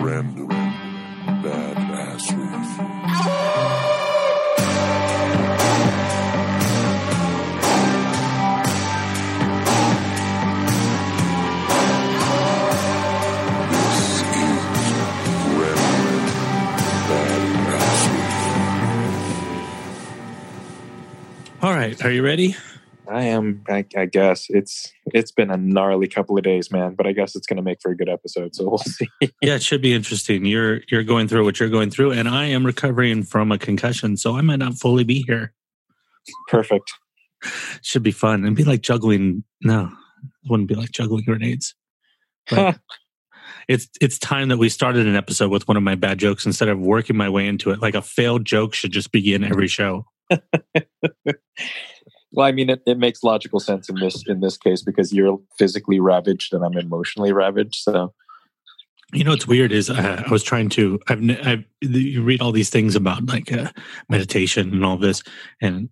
Random Badassery. All right, are you ready? I am. I, I guess it's it's been a gnarly couple of days, man. But I guess it's going to make for a good episode. So we'll see. Yeah, it should be interesting. You're you're going through what you're going through, and I am recovering from a concussion, so I might not fully be here. Perfect. Should be fun and be like juggling. No, it wouldn't be like juggling grenades. But it's it's time that we started an episode with one of my bad jokes instead of working my way into it. Like a failed joke should just begin every show. well, I mean, it, it makes logical sense in this in this case because you're physically ravaged and I'm emotionally ravaged. So You know what's weird is uh, I was trying to. I've, I've you read all these things about like uh, meditation and all this, and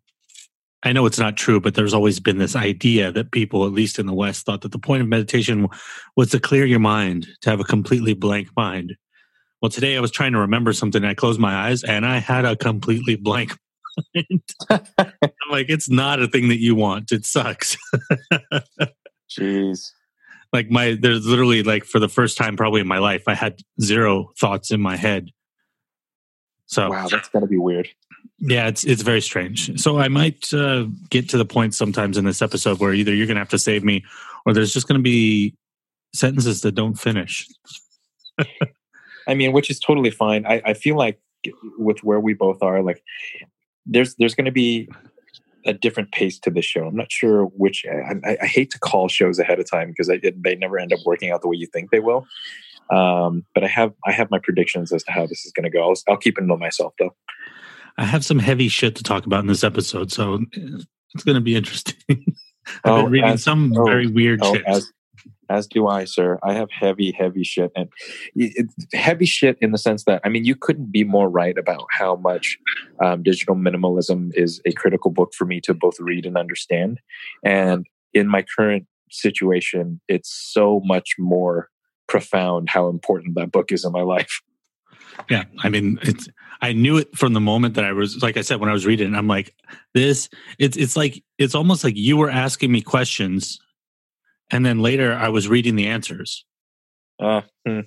I know it's not true, but there's always been this idea that people, at least in the West, thought that the point of meditation was to clear your mind, to have a completely blank mind. Well, today I was trying to remember something. I closed my eyes and I had a completely blank. I'm like, it's not a thing that you want. It sucks. jeez. like my there's literally like for the first time probably in my life i had zero thoughts in my head so Wow, that's got to be weird. yeah it's it's very strange so i might uh, get to the point sometimes in this episode where either you're gonna have to save me or there's just gonna be sentences that don't finish I mean, which is totally fine. I, I feel like with where we both are, like there's there's going to be a different pace to this show. I'm not sure which. I, I hate to call shows ahead of time because they never end up working out the way you think they will. Um, but I have I have my predictions as to how this is going to go. I'll, I'll keep it to myself though. i have some heavy shit to talk about in this episode so it's gonna be interesting i've Oh, been reading as- some oh, very weird Oh, shit as as do I, sir. I have heavy, heavy shit, and heavy shit in the sense that I mean, you couldn't be more right about how much um, digital minimalism is a critical book for me to both read and understand. And in my current situation, it's so much more profound how important that book is in my life. Yeah, I mean, it's. I knew it from the moment that I was, like I said, when I was reading. I'm like, this. It's. It's like it's almost like you were asking me questions, and then later I was reading the answers. Uh, hmm.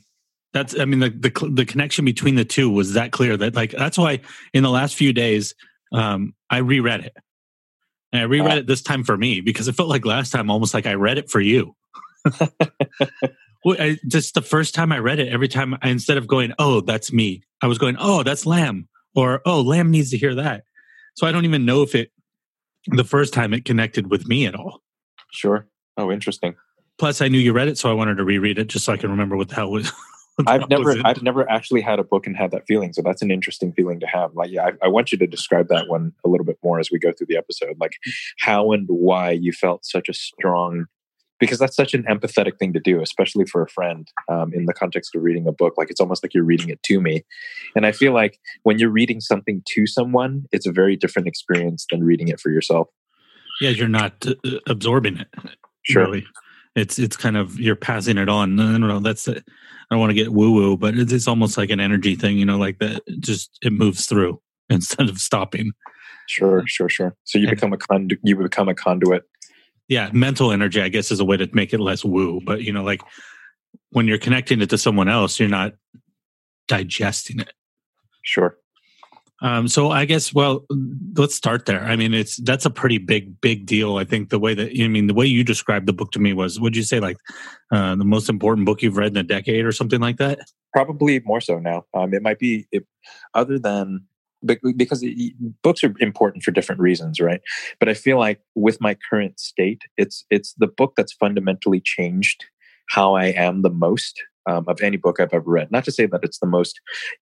That's. I mean, the the the connection between the two was that clear. That like that's why in the last few days, um, I reread it, and I reread Ah. it this time for me because it felt like last time, almost like I read it for you. Well, I, just the first time I read it, every time I, instead of going, "Oh, that's me," I was going, "Oh, that's Lam," or "Oh, Lam needs to hear that." So I don't even know if it the first time it connected with me at all. Sure. Oh, interesting. Plus, I knew you read it, so I wanted to reread it just so I can remember what the hell was. what the hell I've never, was in it. I've never actually had a book and had that feeling. So that's an interesting feeling to have. Like, yeah, I, I want you to describe that one a little bit more as we go through the episode. Like, how and why you felt such a strong, because that's such an empathetic thing to do, especially for a friend um, in the context of reading a book. Like, it's almost like you're reading it to me. And I feel like when you're reading something to someone, it's a very different experience than reading it for yourself. yeah, you're not uh, absorbing it. Sure. really. It's it's kind of you're passing it on. I don't know. That's I don't want to get woo woo, but it's, it's almost like an energy thing. You know, like that. Just it moves through instead of stopping. Sure, sure, sure. So you And- become a condu- you become a conduit. yeah mental energy i guess is a way to make it less woo but you know like when you're connecting it to someone else you're not digesting it Sure. Um so i guess well let's start there i mean it's that's a pretty big big deal i think the way that i mean the way you described the book to me was would you say like uh the most important book you've read in a decade or something like that probably more so now. Um, it might be it, other than because it, books are important for different reasons, right? But I feel like with my current state, it's it's the book that's fundamentally changed how I am the most um, of any book I've ever read. Not to say that it's the most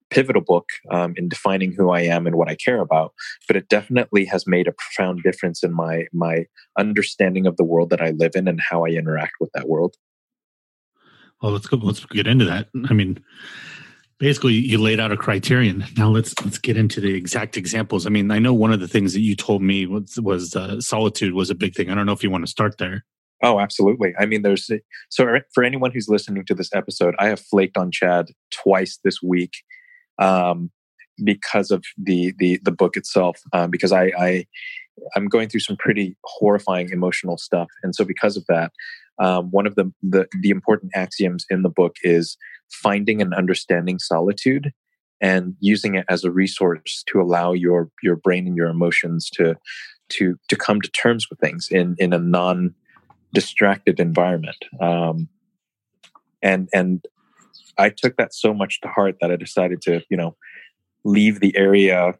pivotal book um, in defining who I am and what I care about, but it definitely has made a profound difference in my my understanding of the world that I live in and how I interact with that world. well let's go let's get into that. I mean basically you laid out a criterion. Now let's let's get into the exact examples. I mean i know one of the things that you told me was was uh, solitude was a big thing. I don't know if you want to start there Oh, absolutely. I mean, there's so for anyone who's listening to this episode, I have flaked on Chad twice this week um, because of the the the book itself. Um, because I, I I'm going through some pretty horrifying emotional stuff, and so because of that, um, one of the, the the important axioms in the book is finding and understanding solitude and using it as a resource to allow your your brain and your emotions to to to come to terms with things in in a non distracted environment. Um, and and i took that so much to heart that i decided to you know leave the area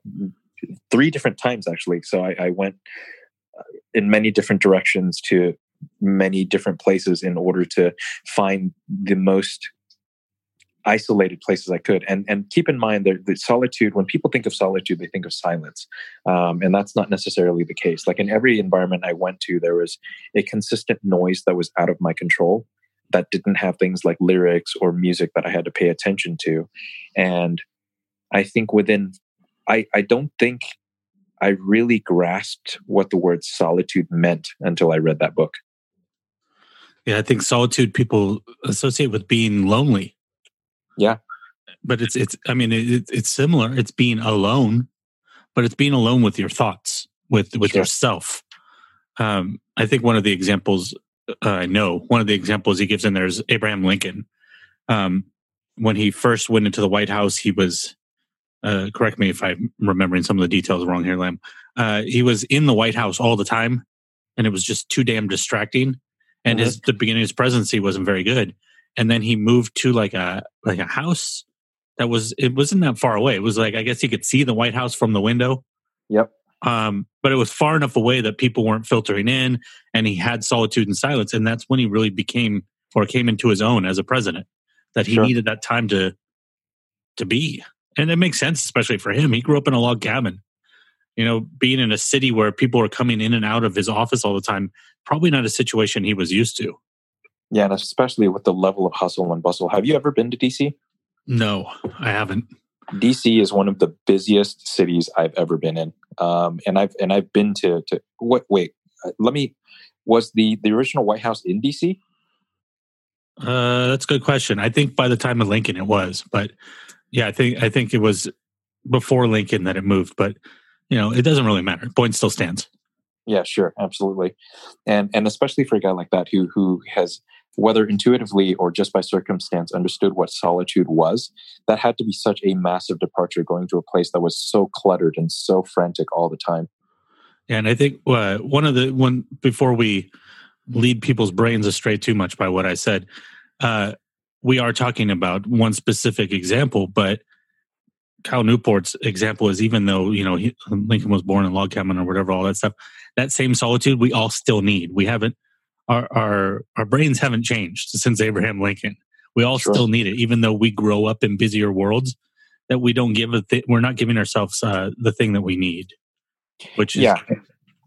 three different times actually. So i, I went uh, in many different directions to many different places in order to find the most isolated places I could. And and keep in mind that the solitude, when people think of solitude, they think of silence, um, and that's not necessarily the case. Like in every environment I went to, there was a consistent noise that was out of my control, that didn't have things like lyrics or music that I had to pay attention to, and I think within, I I don't think I really grasped what the word solitude meant until I read that book. Yeah, I think solitude people associate with being lonely yeah. But it's it's I mean it, it's similar. It's being alone, but it's being alone with your thoughts, with with sure. yourself. Um, I think one of the examples uh, I know one of the examples he gives in there is Abraham Lincoln. Um, when he first went into the White House, he was uh, correct me if I'm remembering some of the details wrong here, Lam. Uh, he was in the White House all the time, and it was just too damn distracting. And mm-hmm. his the beginning of his presidency wasn't very good and then he moved to like a like a house that was it wasn't that far away. It was like I guess he could see the White House from the window. Yep. Um, but it was far enough away that people weren't filtering in, and he had solitude and silence, and that's when he really became or came into his own as a president. That he sure. needed that time to to be, and it makes sense, especially for him. He grew up in a log cabin. You know, being in a city where people are coming in and out of his office all the time, probably not a situation he was used to. Yeah, and especially with the level of hustle and bustle. Have you ever been to DC? No, I haven't. DC is one of the busiest cities I've ever been in, um, and I've and I've been to to what? Wait, uh, let me. Was the the original White House in DC? Uh, that's a good question. I think by the time of Lincoln, it was, but yeah, I think I think it was before Lincoln that it moved. But you know, it doesn't really matter. Point still stands. Yeah, sure, absolutely, and and especially for a guy like that who who has whether intuitively or just by circumstance, understood what solitude was, that had to be such a massive departure going to a place that was so cluttered and so frantic all the time. And I think uh, one of the one before we lead people's brains astray too much by what I said, uh, we are talking about one specific example, but Cal Newport's example is even though you know he, Lincoln was born in log cabin or whatever, all that stuff, that same solitude we all still need. We haven't our our our brains haven't changed since Abraham Lincoln. We all sure. still need it, even though we grow up in busier worlds. That we don't give a th- we're not giving ourselves uh, the thing that we need, which is yeah,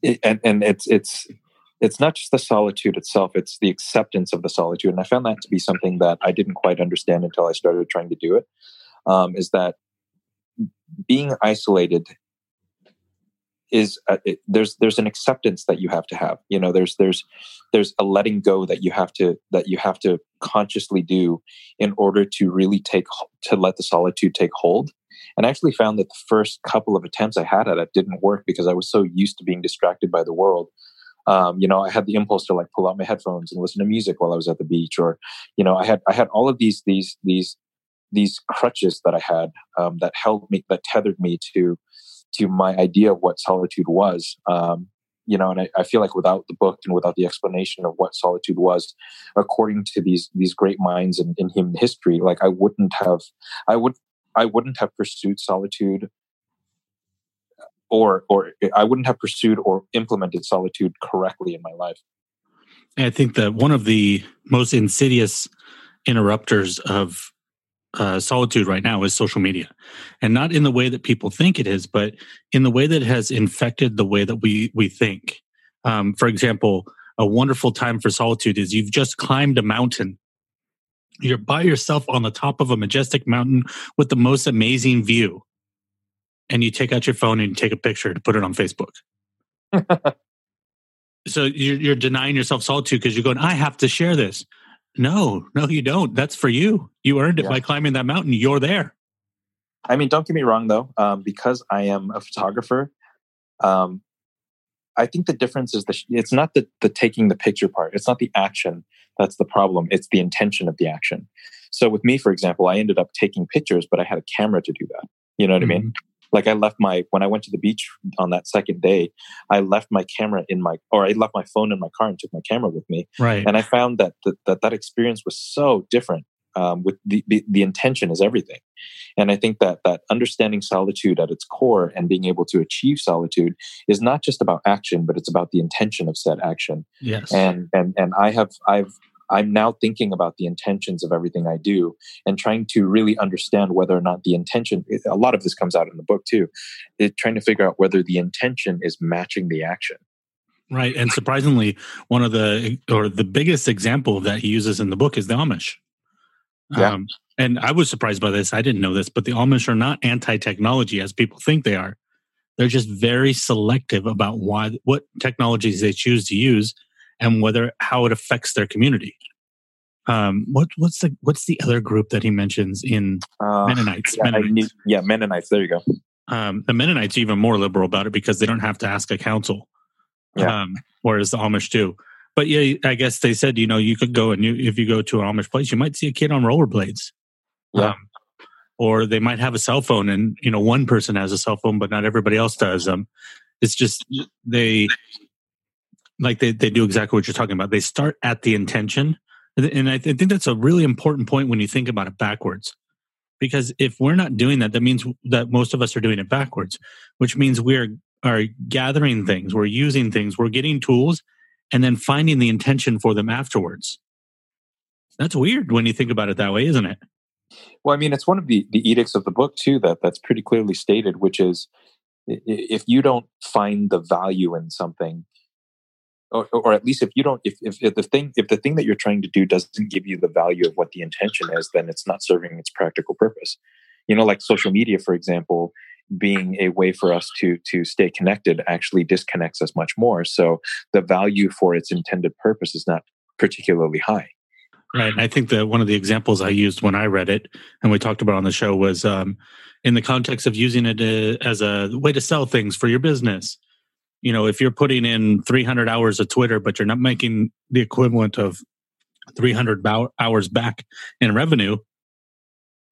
it, and and it's it's it's not just the solitude itself; it's the acceptance of the solitude. And I found that to be something that I didn't quite understand until I started trying to do it. Um, is that being isolated is uh, it, there's there's an acceptance that you have to have you know there's there's there's a letting go that you have to that you have to consciously do in order to really take to let the solitude take hold and I actually found that the first couple of attempts I had at it didn't work because I was so used to being distracted by the world. Um, you know, I had the impulse to like pull out my headphones and listen to music while I was at the beach, or you know, I had I had all of these these these these crutches that I had um, that held me that tethered me to to my idea of what solitude was. Um, you know, and I, I, feel like without the book and without the explanation of what solitude was, according to these these great minds in, in human history, like I wouldn't have, I would, I wouldn't have pursued solitude, or or I wouldn't have pursued or implemented solitude correctly in my life. I think that one of the most insidious interrupters of uh, solitude right now is social media. And not in the way that people think it is but in the way that it has infected the way that we we think. Um, for example a wonderful time for solitude is you've just climbed a mountain. You're by yourself on the top of a majestic mountain with the most amazing view. And you take out your phone and you take a picture to put it on facebook. So you're, you're denying yourself solitude because you're going, I have to share this. No, no, you don't. That's for you. You earned it Yeah. by climbing that mountain. You're there. I mean, don't get me wrong though, um, because I am a photographer. Um, I think the difference is the sh- it's not the the taking the picture part. It's not the action that's the problem. It's the intention of the action. So with me, for example, I ended up taking pictures, but I had a camera to do that. You know what I mean? Like I left my when I went to the beach on that second day, I left my camera in my or I left my phone in my car and took my camera with me Right. and I found that that that, that experience was so different. Um, with the, the the intention is everything, and I think that that understanding solitude at its core and being able to achieve solitude is not just about action, but it's about the intention of said action. yes. And and and I have I've I'm now thinking about the intentions of everything I do and trying to really understand whether or not the intention. A lot of this comes out in the book too. It, trying to figure out whether the intention is matching the action. Right. And surprisingly, one of the or the biggest example that he uses in the book is the Amish. Yeah. Um, and I was surprised by this. I didn't know this, but the Amish are not anti-technology as people think they are. They're just very selective about why what technologies they choose to use and whether how it affects their community. Um, what what's the what's the other group that he mentions in Uh, Mennonites? yeah, Mennonites. need- yeah, Mennonites. There you go. um, the Mennonites are even more liberal about it because they don't have to ask a council, Yeah. um, whereas the Amish do. But yeah, I guess they said you know you could go and you, if you go to an Amish place, you might see a kid on rollerblades, Yeah. um, or they might have a cell phone, and you know one person has a cell phone, but not everybody else does. Um, it's just they like they they do exactly what you're talking about. They start at the intention, and I th- think that's a really important point when you think about it backwards. Because if we're not doing that that means that most of us are doing it backwards which means we're are gathering things we're using things we're getting tools and then finding the intention for them afterwards. That's weird when you think about it that way isn't it? Well, I mean, it's one of the, the edicts of the book too that that's pretty clearly stated, which is i- i- if you don't find the value in something, or, or at least if you don't, if, if, if the thing if the thing that you're trying to do doesn't give you the value of what the intention is, then it's not serving its practical purpose. You know, like social media, for example, being a way for us to to stay connected actually disconnects us much more. So the value for its intended purpose is not particularly high. right and i think that one of the examples i used when i read it and we talked about on the show was um, in the context of using it uh, as a way to sell things for your business you know if you're putting in 300 hours of twitter but you're not making the equivalent of 300 bow- hours back in revenue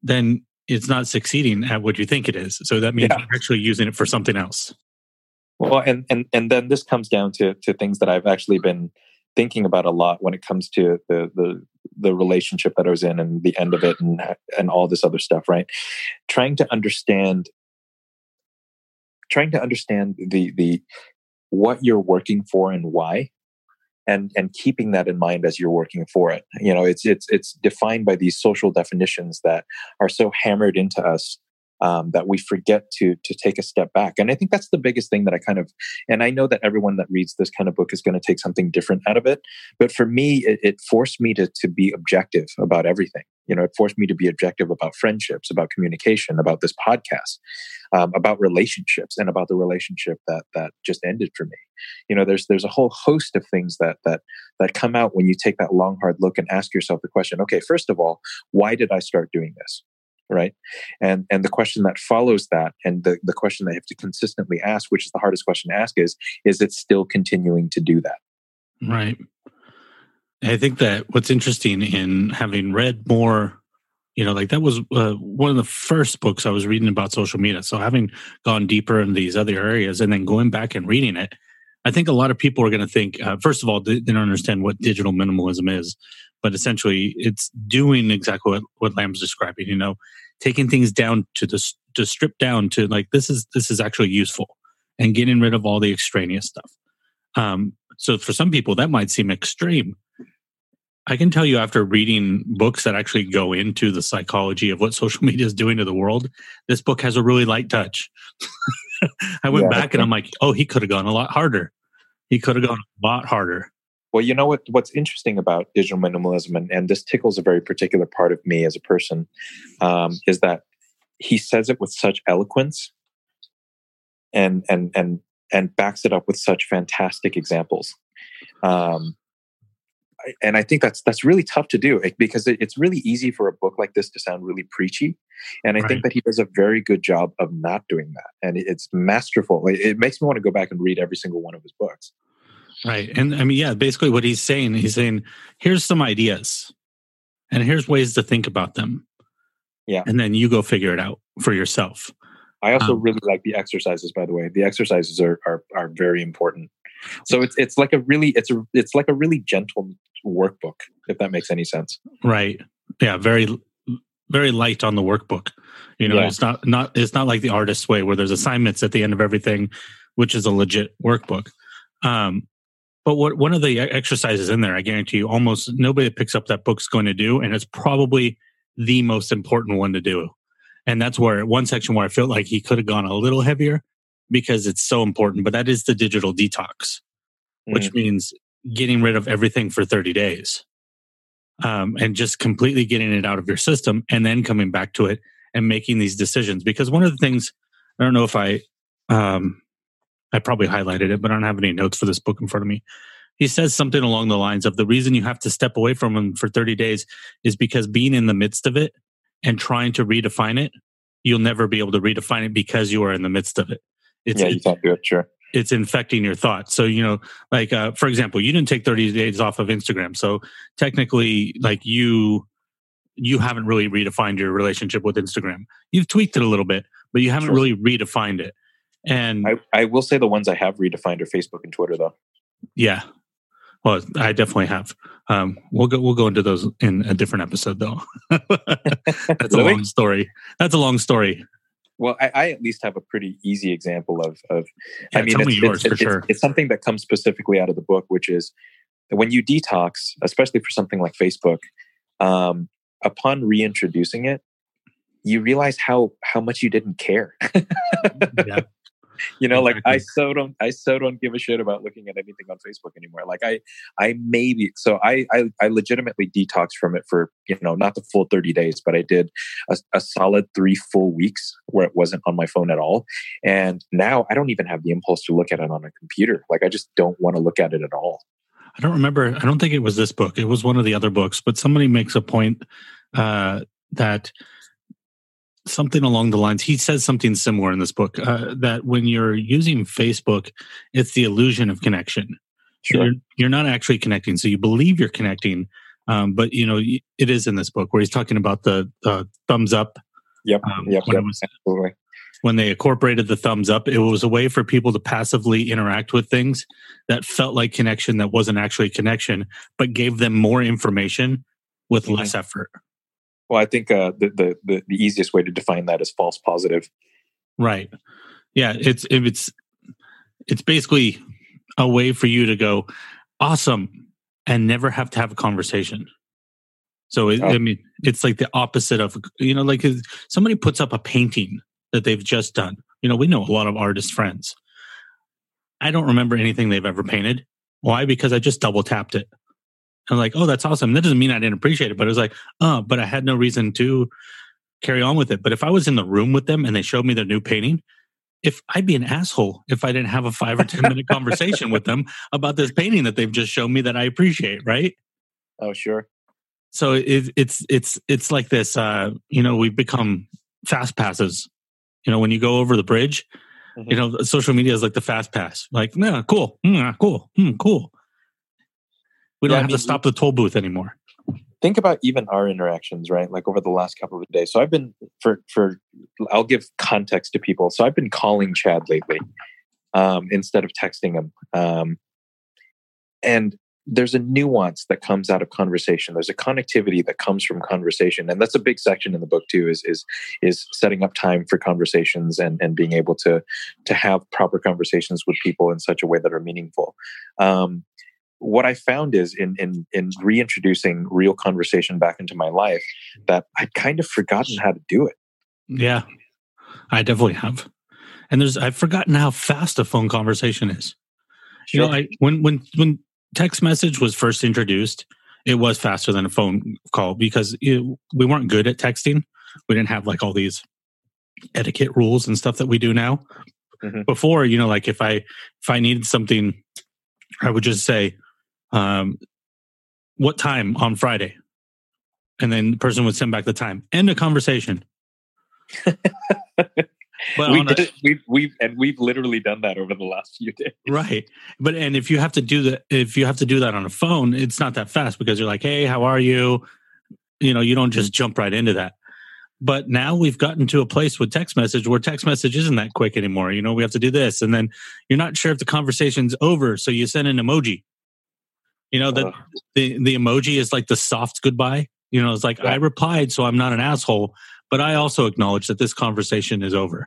then it's not succeeding at what you think it is so that means Yeah. you're actually using it for something else Well, and and and then this comes down to to things that I've actually been thinking about a lot when it comes to the the the relationship that I was in and the end of it and and all this other stuff, right? Trying to understand trying to understand the the what you're working for and why and and keeping that in mind as you're working for it. You know it's it's it's defined by these social definitions that are so hammered into us um, that we forget to to take a step back. And i think that's the biggest thing that i kind of and i know that everyone that reads this kind of book is going to take something different out of it but for me it, it forced me to to be objective about everything. You know it forced me to be objective about friendships about communication about this podcast um, about relationships and about the relationship that that just ended for me. You know there's there's a whole host of things that that that come out when you take that long hard look and ask yourself the question okay first of all why did i start doing this right and and the question that follows that and the, the question you have to consistently ask which is the hardest question to ask is is it still continuing to do that Right. I think that what's interesting in having read more, you know, like that was uh, one of the first books I was reading about social media. So having gone deeper in these other areas and then going back and reading it, I think a lot of people are going to think, uh, first of all, they, don't understand what digital minimalism is, but essentially it's doing exactly what, what Lam's describing, you know, taking things down to the, to strip down to like, this is, this is actually useful and getting rid of all the extraneous stuff. Um, so for some people that might seem extreme. I can tell you after reading books that actually go into the psychology of what social media is doing to the world, this book has a really light touch. I went Yeah, back and I'm like, oh, he could have gone a lot harder. He could have gone a lot harder. Well, you know what? What's interesting about digital minimalism, and, and this tickles a very particular part of me as a person, um, is that he says it with such eloquence, and and and and backs it up with such fantastic examples. Um, and I think that's that's really tough to do because it, it's really easy for a book like this to sound really preachy, and I Right. think that he does a very good job of not doing that, and it- it's masterful. It, it makes me want to go back and read every single one of his books. Right. And I mean, yeah, basically what he's saying, he's saying, here's some ideas and here's ways to think about them. Yeah. And then you go figure it out for yourself. I also Um, really like the exercises. By the way, the exercises are are, are very important. So it's it's like a really it's a it's like a really gentle workbook, if that makes any sense. Right. Yeah. Very, very light on the workbook. You know, Yeah. it's not, not, it's not like the artist's way where there's assignments at the end of everything, which is a legit workbook. Um, but what one of the exercises in there, I guarantee you, almost nobody that picks up that book's going to do, and it's probably the most important one to do. And that's where one section where I felt like he could have gone a little heavier because it's so important. But that is the digital detox, which Mm. means getting rid of everything for 30 days um, and just completely getting it out of your system and then coming back to it and making these decisions. Because one of the things, I don't know if I, um, I probably highlighted it, but I don't have any notes for this book in front of me. He says something along the lines of the reason you have to step away from them for 30 days is because being in the midst of it and trying to redefine it, you'll never be able to redefine it because you are in the midst of it. It's, yeah, you can't do it. Sure. It's infecting your thoughts. So, you know, like uh, for example, you didn't take 30 days off of Instagram. So technically, like you you haven't really redefined your relationship with Instagram. You've tweaked it a little bit, but you haven't Sure. really redefined it. And I, I will say the ones I have redefined are Facebook and Twitter, though. yeah. Well, I definitely have. Um, we'll go. We'll go into those in a different episode, though. That's a long story. That's a long story. Well, I, I at least have a pretty easy example of of Yeah, I mean, tell me it's, yours it's, for it's, sure. it's something that comes specifically out of the book, which is when you detox, especially for something like Facebook, um, upon reintroducing it, you realize how how much you didn't care. yeah. you know, like I so don't I so don't give a shit about looking at anything on Facebook anymore. Like I I maybe so I I, I legitimately detoxed from it for you know not the full thirty days, but I did a, a solid three full weeks where it wasn't on my phone at all. And now I don't even have the impulse to look at it on a computer. Like I just don't want to look at it at all. I don't remember. I don't think it was this book. It was one of the other books, but somebody makes a point uh, that something along the lines, he says something similar in this book uh, that when you're using Facebook, it's the illusion of connection. You're, you're not actually connecting. So you believe you're connecting. Um, but you know, it is in this book where he's talking about the, the thumbs up. Yep. Um, yep. when, yep was, absolutely. when they incorporated the thumbs up, it was a way for people to passively interact with things that felt like connection that wasn't actually connection, but gave them more information with Mhm. less effort. Well, I think uh, the, the the the easiest way to define that is false positive. Right. Yeah. It's if it's it's basically a way for you to go awesome and never have to have a conversation. So it, Oh. I mean, it's like the opposite of you know, like if somebody puts up a painting that they've just done. You know, we know a lot of artist friends. I don't remember anything they've ever painted. Why? Because I just double tapped it. I'm like, oh, that's awesome. That doesn't mean I didn't appreciate it, but it was like, oh, but I had no reason to carry on with it. But if I was in the room with them and they showed me their new painting, if I'd be an asshole if I didn't have a five or ten minute conversation with them about this painting that they've just shown me that I appreciate, right? Oh, sure. So it, it's it's it's like this. Uh, you know, we've become fast passes. You know, when you go over the bridge, Mhm. you know, social media is like the fast pass. Like, yeah, cool, mm, cool, mm, cool. We don't Yeah, I have mean, to stop the toll booth anymore. think about even our interactions right like over the last couple of days. So i've been for for i'll give context to people. So i've been calling chad lately um, instead of texting him um, and there's a nuance that comes out of conversation. There's a connectivity that comes from conversation and that's a big section in the book too is is is setting up time for conversations and and being able to to have proper conversations with people in such a way that are meaningful. Um, what I found is in in in reintroducing real conversation back into my life that I'd kind of forgotten how to do it. Yeah, I definitely have. And there's I've forgotten how fast a phone conversation is. You know, I when when when text message was first introduced, it was faster than a phone call because it, we weren't good at texting. We didn't have like all these etiquette rules and stuff that we do now. Mhm. Before, you know, like if I if I needed something, I would just say, um, what time on Friday? And then the person would send back the time. End of conversation. But we a- did it, we've we've and we've literally done that over the last few days. right. But and if you have to do that, if you have to do that on a phone, it's not that fast because you're like, hey, how are you? You know, you don't just jump right into that. But now we've gotten to a place with text message where text message isn't that quick anymore. You know, we have to do this, and then you're not sure if the conversation's over, so you send an emoji. You know that Ugh. Uh-huh. the the emoji is like the soft goodbye. You know, it's like I replied, so I'm not an asshole, but I also acknowledge that this conversation is over.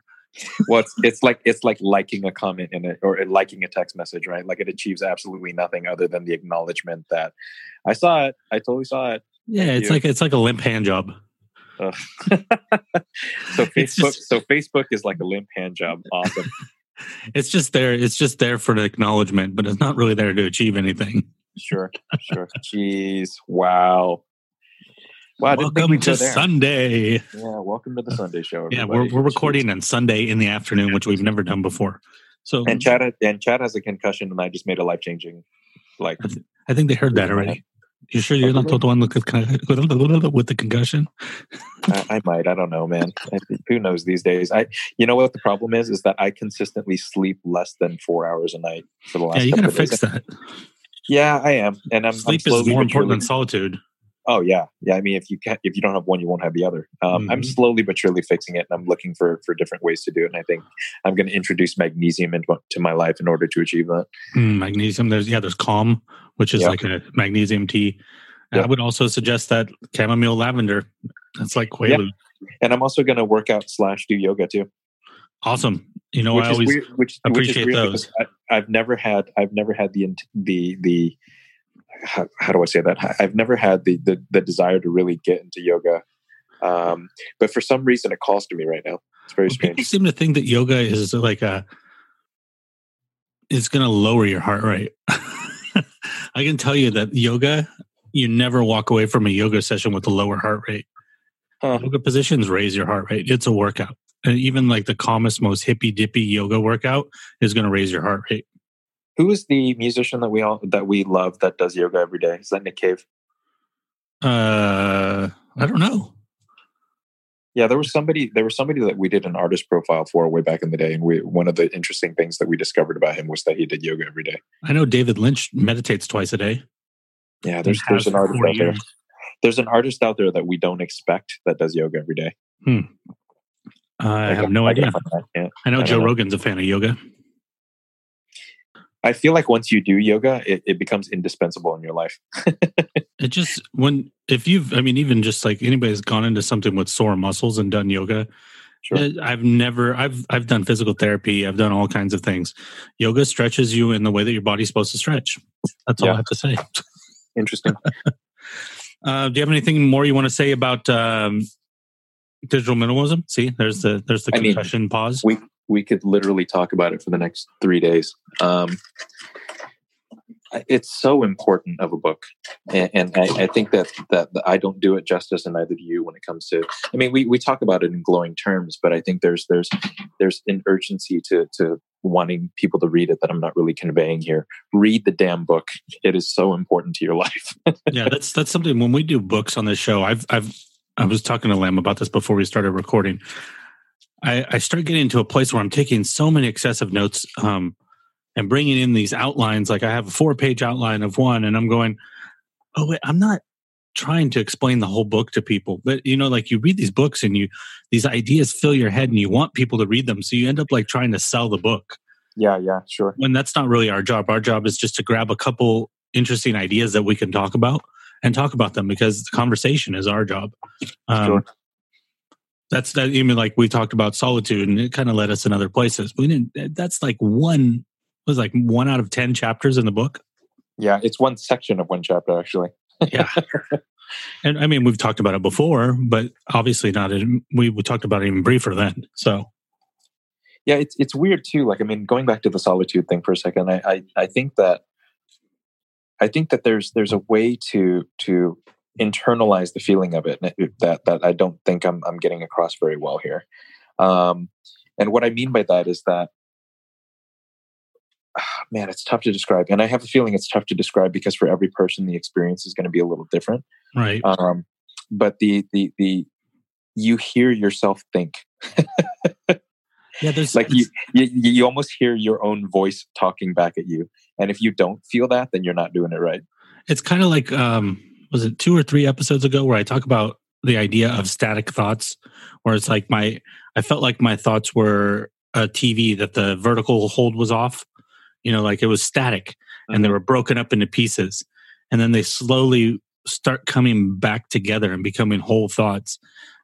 well, it's, it's like it's like liking a comment in it or liking a text message, right? Like it achieves absolutely nothing other than the acknowledgement that I saw it. I totally saw it. Yeah, Thank it's you. like it's like a limp hand job. So Facebook, just- so Facebook is like a limp hand job. Awesome. It's just there. It's just there for the acknowledgement, but it's not really there to achieve anything. Sure, sure. Jeez, wow. Wow, I Welcome to. Sunday. Yeah, welcome to the Sunday show. Yeah, we're we're recording on Sunday in the afternoon, which we've never done before. So And Chad and Chad has a concussion, and I just made a life changing. Like, I think they heard that already. You sure you're not the one with the with the concussion? I, I might. I don't know, man. I, who knows these days? I, you know what the problem is? Is that I consistently sleep less than four hours a night for the last. Yeah, you gotta of days. fix that. Yeah, I am, and I'm. Sleep I'm is more important than solitude. Oh yeah, yeah. I mean, if you can't, if you don't have one, you won't have the other. Um, I'm Mhm. slowly but surely fixing it, and I'm looking for for different ways to do it. And I think I'm going to introduce magnesium into to my life in order to achieve that. Mm, magnesium. There's yeah, there's calm, which is Yeah. like a magnesium tea. Yeah. I would also suggest that chamomile lavender. That's like Quaalude. And I'm also going to work out slash do yoga too. Awesome. You know, which i always weird, which, appreciate which those I, i've never had. I've never had the the the. How, how do I say that? I've never had the, the the desire to really get into yoga, um, but for some reason it calls to me right now. It's very Well, people seem to think that yoga is like a it's going to lower your heart rate. I can tell you that yoga, you never walk away from a yoga session with a lower heart rate. Huh. Yoga positions raise your heart rate. It's a workout. And even like the calmest, most hippy dippy yoga workout is going to raise your heart rate. Who is the musician that we all that we love that does yoga every day? Is that Nick Cave? Uh, I don't know. Yeah, there was somebody. There was somebody that we did an artist profile for way back in the day, and we one of the interesting things that we discovered about him was that he did yoga every day. I know David Lynch meditates twice a day. Yeah, there's there's an artist out there. There's an artist out there that we don't expect that does yoga every day. I have no I idea. find. I know I Joe know. Rogan's a fan of yoga. I feel like once you do yoga, it, it becomes indispensable in your life. It just when if you've I mean even just like anybody's gone into something with sore muscles and done yoga, Sure. uh, I've never I've I've done physical therapy, I've done all kinds of things. Yoga stretches you in the way that your body's supposed to stretch. That's all Yeah. I have to say. Interesting. Uh, do you have anything more you want to say about um, digital minimalism? See, there's the there's the I mean, concussion pause. we we could literally talk about it for the next three days. Um, it's so important of a book, and, and I, I think that, that I don't do it justice, and neither do you when it comes to. I mean, we we talk about it in glowing terms, but I think there's there's there's an urgency to to wanting people to read it that I'm not really conveying here. Read the damn book; it is so important to your life. yeah, that's that's something when we do books on this show. I've I've I was talking to Lam about this before we started recording. I I start getting to a place where I'm taking so many excessive notes um and bringing in these outlines like I have a four page outline of one and I'm going oh wait I'm not trying to explain the whole book to people but you know like you read these books and you these ideas fill your head and you want people to read them so you end up like trying to sell the book yeah, yeah, sure. when that's not really our job. Our job is just to grab a couple interesting ideas that we can talk about and talk about them because the conversation is our job. Um, Sure. That's that. Even like we talked about solitude, and it kind of led us in other places. We didn't. That's like one was like one out of ten chapters in the book. Yeah, it's one section of one chapter actually. Yeah. And I mean, we've talked about it before, but obviously not. In, we we talked about it even briefer then. So yeah it's it's weird too like i mean going back to the solitude thing for a second i i, I think that i think that there's there's a way to to internalize the feeling of it that that i don't think i'm i'm getting across very well here um and what i mean by that is that man, it's tough to describe, and I have a feeling it's tough to describe because for every person, the experience is going to be a little different. Right. Um, but the the the you hear yourself think yeah. There's like you, you you almost hear your own voice talking back at you and if you don't feel that then you're not doing it right. It's kind of like um was it two or three episodes ago where i talk about the idea of static thoughts where it's like my i felt like my thoughts were a tv that the vertical hold was off. You know like it was static and they were broken up into pieces. And then they slowly start coming back together and becoming whole thoughts.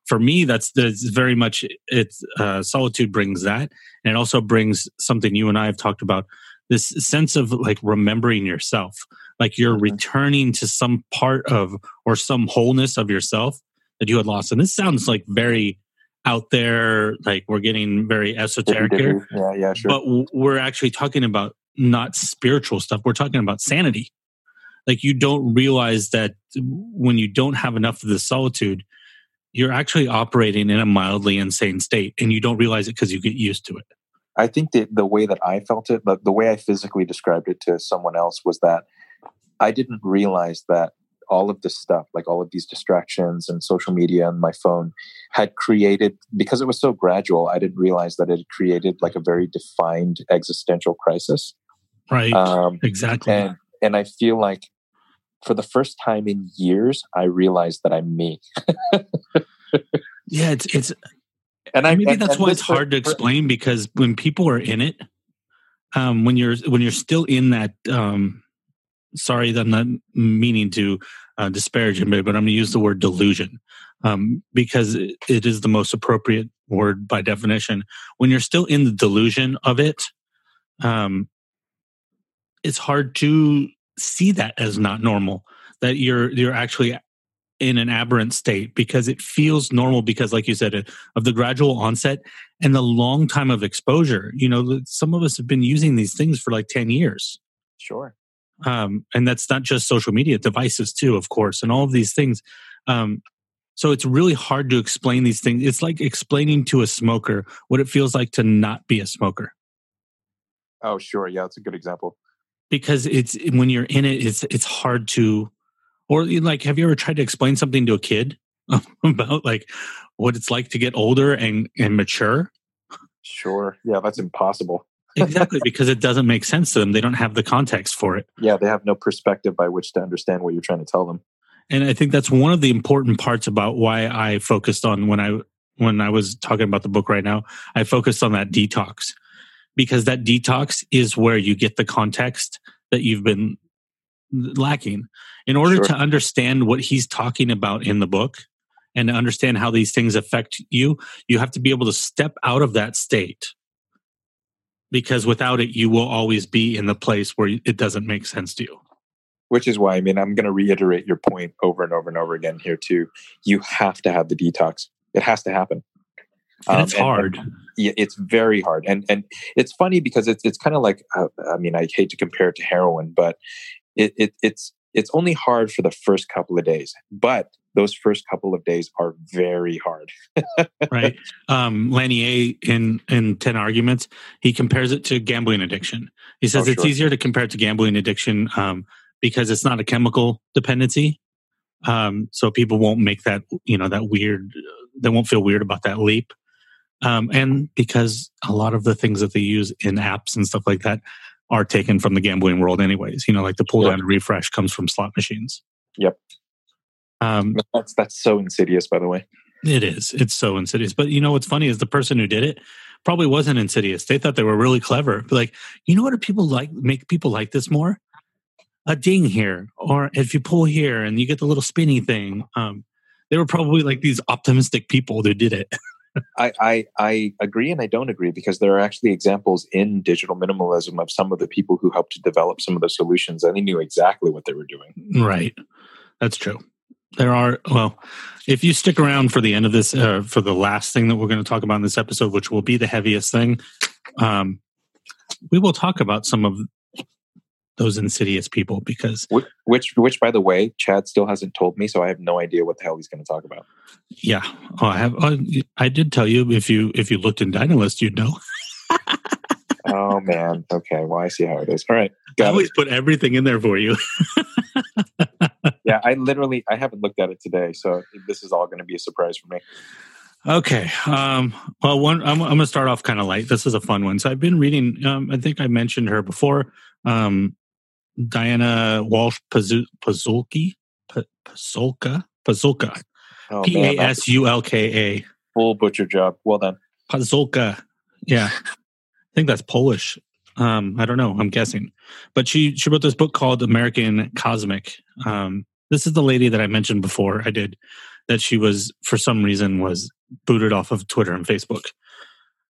For me that's that's very much it's uh, solitude brings that. And it also brings something you and i have talked about this sense of like remembering yourself like you're Mhm. returning to some part of or some wholeness of yourself that you had lost. And this sounds like very out there like we're getting very esoteric here yeah yeah sure. but w- we're actually talking about not spiritual stuff we're talking about sanity. Like you don't realize that when you don't have enough of the solitude you're actually operating in a mildly insane state and you don't realize it because you get used to it I think that the way that I felt it, the, the way I physically described it to someone else was that I didn't realize that all of this stuff, like all of these distractions and social media and my phone, had created, because it was so gradual, I didn't realize that it had created like a very defined existential crisis. right Um, exactly and, and I feel like for the first time in years, I realized that I'm me. yeah it's it's And I maybe and- that's and why it's hard to explain because when people are in it um when you're when you're still in that um sorry i'm not meaning to uh, disparage anybody but i'm going to use the word delusion um because it, it is the most appropriate word by definition. When you're still in the delusion of it um it's hard to see that as not normal that you're you're actually in an aberrant state because it feels normal because like you said uh, of the gradual onset and the long time of exposure you know some of us have been using these things for like 10 years Sure. um, and that's not just social media devices too of course and all of these things um, so it's really hard to explain these things it's like explaining to a smoker what it feels like to not be a smoker Oh, sure. Yeah, that's a good example. because it's when you're in it it's it's hard to or like have you ever tried to explain something to a kid about like what it's like to get older and and mature Sure. Yeah, that's impossible. exactly because it doesn't make sense to them they don't have the context for it Yeah, they have no perspective by which to understand what you're trying to tell them. and i think that's one of the important parts about why i focused on when i when i was talking about the book right now i focused on that detox because that detox is where you get the context that you've been lacking in order Sure. to understand what he's talking about in the book and to understand how these things affect you you have to be able to step out of that state because without it you will always be in the place where it doesn't make sense to you Which is why, I mean, I'm going to reiterate your point over and over and over again here, too. You have to have the detox, it has to happen. and Um, it's hard yeah, it's very hard, and and it's funny because it's it's kind of like uh, I mean I hate to compare it to heroin, but it, it it's it's only hard for the first couple of days, but those first couple of days are very hard. right um lanier in in 10 arguments he compares it to gambling addiction he says Oh, it's sure. easier to compare it to gambling addiction um because it's not a chemical dependency um so people won't make that you know that weird they won't feel weird about that leap um and because a lot of the things that they use in apps and stuff like that are taken from the gambling world anyways you know like the pull Yep. down and refresh comes from slot machines Yep. um That's that's so insidious, by the way. it is. It's so insidious. But you know what's funny is the person who did it probably wasn't insidious. They thought they were really clever. But like, you know what do people like make people like this more? A ding here. Or if you pull here and you get the little spinny thing. Um, they were probably like these optimistic people who did it. I, I I agree and I don't agree because there are actually examples in digital minimalism of some of the people who helped to develop some of the solutions and they knew exactly what they were doing. right. That's true. There are, well, if you stick around for the end of this, uh, for the last thing that we're going to talk about in this episode, which will be the heaviest thing, um, we will talk about some of those insidious people because Which, which which by the way, Chad still hasn't told me, so I have no idea what the hell he's going to talk about. yeah oh, i have oh, i did tell you if you if you looked in dynalist you'd know Oh man. Okay, well, I see how it is. All right, I got it. always put everything in there for you. Yeah, I literally I haven't looked at it today, so this is all going to be a surprise for me. Okay. Um, well, one, I'm, I'm going to start off kind of light. This is a fun one. So I've been reading, um, I think I mentioned her before, um, Diana Walsh Pazu- Pazulki, Pa- Pasulka, Pasulka, Oh P A S U L K A, full butcher job. Well done. Pasulka. Yeah. I think that's Polish. Um, I don't know. I'm guessing, but she she wrote this book called American Cosmic. Um, this is the lady that I mentioned before. I did that. She was for some reason was booted off of Twitter and Facebook,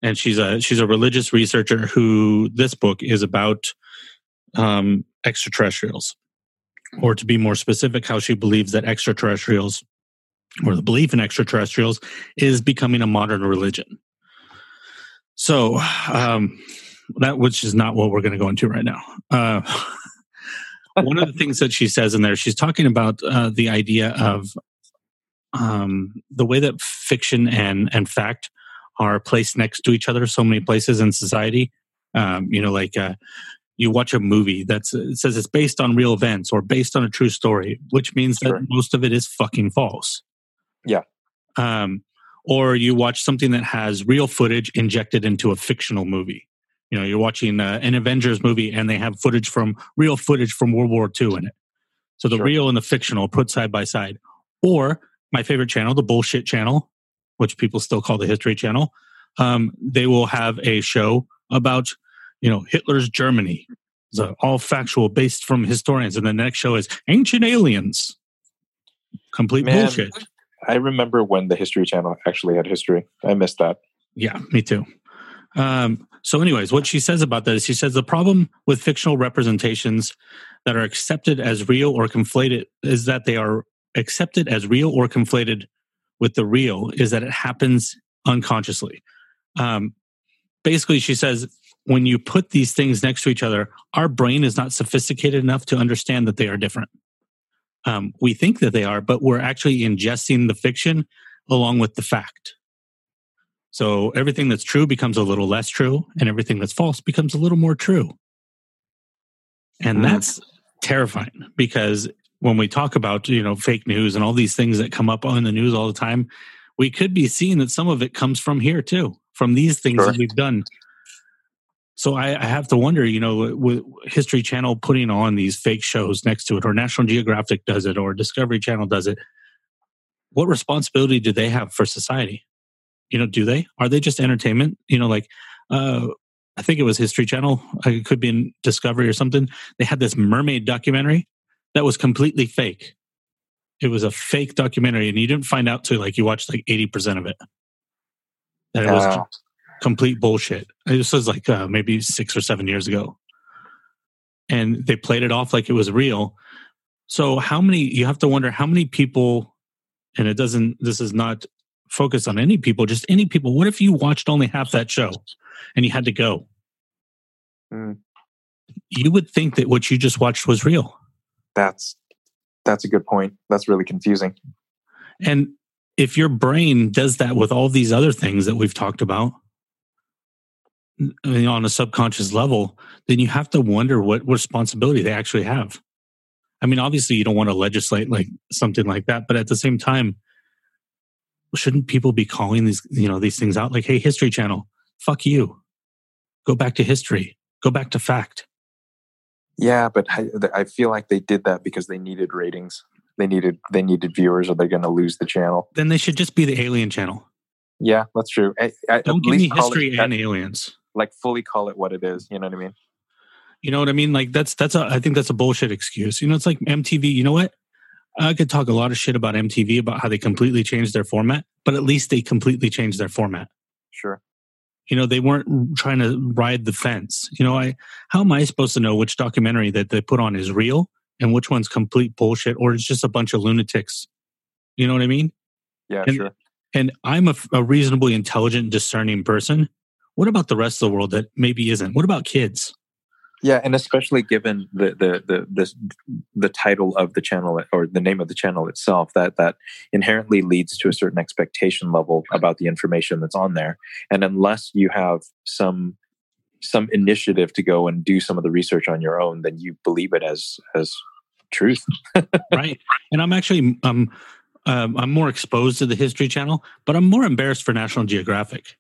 and she's a she's a religious researcher who this book is about um, extraterrestrials, or to be more specific, how she believes that extraterrestrials or the belief in extraterrestrials is becoming a modern religion. So, um, that which is not what we're going to go into right now. Uh, one of the things that she says in there, she's talking about uh, the idea of um, the way that fiction and and fact are placed next to each other so many places in society. Um, you know, like uh, you watch a movie that's it says it's based on real events or based on a true story, which means Sure. that most of it is fucking false. Yeah. Um, or you watch something that has real footage injected into a fictional movie. You know, you're watching uh, an Avengers movie and they have footage from real footage from World War II in it. So the Sure. real and the fictional put side by side. Or my favorite channel, the bullshit channel, which people still call the history channel. Um, they will have a show about, you know, Hitler's Germany. It's all factual based from historians. And the next show is ancient aliens. Complete Man. bullshit. I remember when the History Channel actually had history. I missed that. Yeah, me too. Um, so, anyways, what she says about that is she says the problem with fictional representations that are accepted as real or conflated is that they are accepted as real or conflated with the real is that it happens unconsciously. Um, basically, she says when you put these things next to each other, our brain is not sophisticated enough to understand that they are different. Um, we think that they are, but we're actually ingesting the fiction along with the fact. So everything that's true becomes a little less true, and everything that's false becomes a little more true. And Mhm. that's terrifying because when we talk about you know fake news and all these things that come up on the news all the time, we could be seeing that some of it comes from here too, from these things Sure. that we've done. So I, I have to wonder, you know, with History Channel putting on these fake shows next to it, or National Geographic does it, or Discovery Channel does it. What responsibility do they have for society? You know, do they? Are they just entertainment? You know, like uh, I think it was History Channel. It could be in Discovery or something. They had this mermaid documentary that was completely fake. It was a fake documentary, and you didn't find out till like you watched like eighty percent of it. That it was. Complete bullshit. This was like uh, maybe six or seven years ago, and they played it off like it was real. So how many? You have to wonder how many people, and it doesn't. This is not focused on any people, just any people. What if you watched only half that show, and you had to go? Mm. You would think that what you just watched was real. That's that's a good point. That's really confusing. And if your brain does that with all these other things that we've talked about Uh, you know, on a subconscious level, then you have to wonder what responsibility they actually have. I mean, obviously, you don't want to legislate like something like that, but at the same time, shouldn't people be calling these you know these things out like, "Hey, History Channel, fuck you, go back to history, go back to fact." Yeah, but I, I feel like they did that because they needed ratings. They needed they needed viewers, or they're going to lose the channel. Then they should just be the Alien Channel. Yeah, that's true. I, I, Don't give me history it, and aliens. Like fully call it what it is. You know what I mean? You know what I mean? Like that's that's a I think that's a bullshit excuse. You know, it's like MTV. You know what? I could talk a lot of shit about MTV about how they completely changed their format, but at least they completely changed their format. Sure. You know, they weren't trying to ride the fence. You know, I how am I supposed to know which documentary that they put on is real and which one's complete bullshit or it's just a bunch of lunatics? You know what I mean? Yeah, And- sure. And I'm a, a reasonably intelligent, discerning person. What about the rest of the world that maybe isn't? What about kids? Yeah, and especially given the the the the, the title of the channel or the name of the channel itself, that that inherently leads to a certain expectation level about the information that's on there. And unless you have some some initiative to go and do some of the research on your own, then you believe it as as truth. right. And I'm actually um, um I'm more exposed to the History Channel, but I'm more embarrassed for National Geographic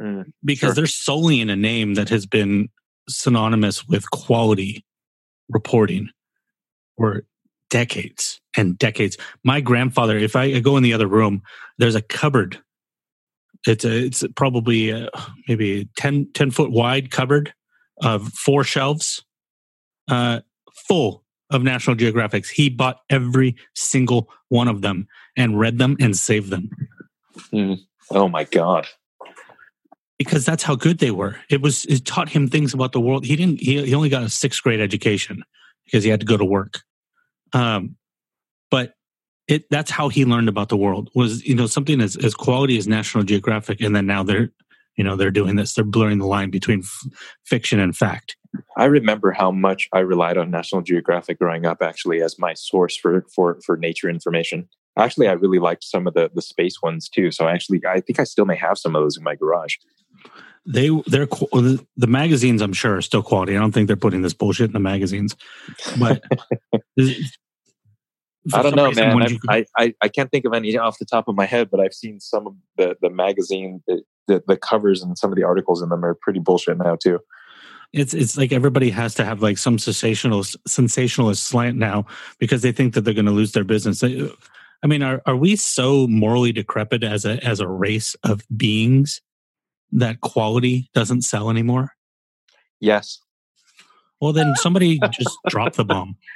Mm, because Sure. they're solely in a name that has been synonymous with quality reporting for decades and decades. My grandfather, if I go in the other room, there's a cupboard. It's a, it's probably uh maybe 10, 10 foot wide cupboard of four shelves, uh, full of National Geographics. He bought every single one of them and read them and saved them oh my god! Because that's how good they were. It was it taught him things about the world. He didn't. He, he only got a sixth grade education because he had to go to work. Um, but it that's how he learned about the world was you know something as as quality as National Geographic, and then now they're you know they're doing this. They're blurring the line between f- fiction and fact. I remember how much I relied on National Geographic growing up, actually, as my source for for for nature information. Actually, I really liked some of the the space ones too. So actually, I think I still may have some of those in my garage. They they're the, magazines. I'm sure are still quality. I don't think they're putting this bullshit in the magazines, but. I don't know, man. I've- you- I, I I can't think of any off the top of my head, but I've seen some of the the magazine the, the the covers and some of the articles in them are pretty bullshit now too. it's it's like everybody has to have like some sensational sensationalist slant now because they think that they're going to lose their business. I mean, are are we so morally decrepit as a as a race of beings that quality doesn't sell anymore? Yes. Well, then somebody just drop the bomb.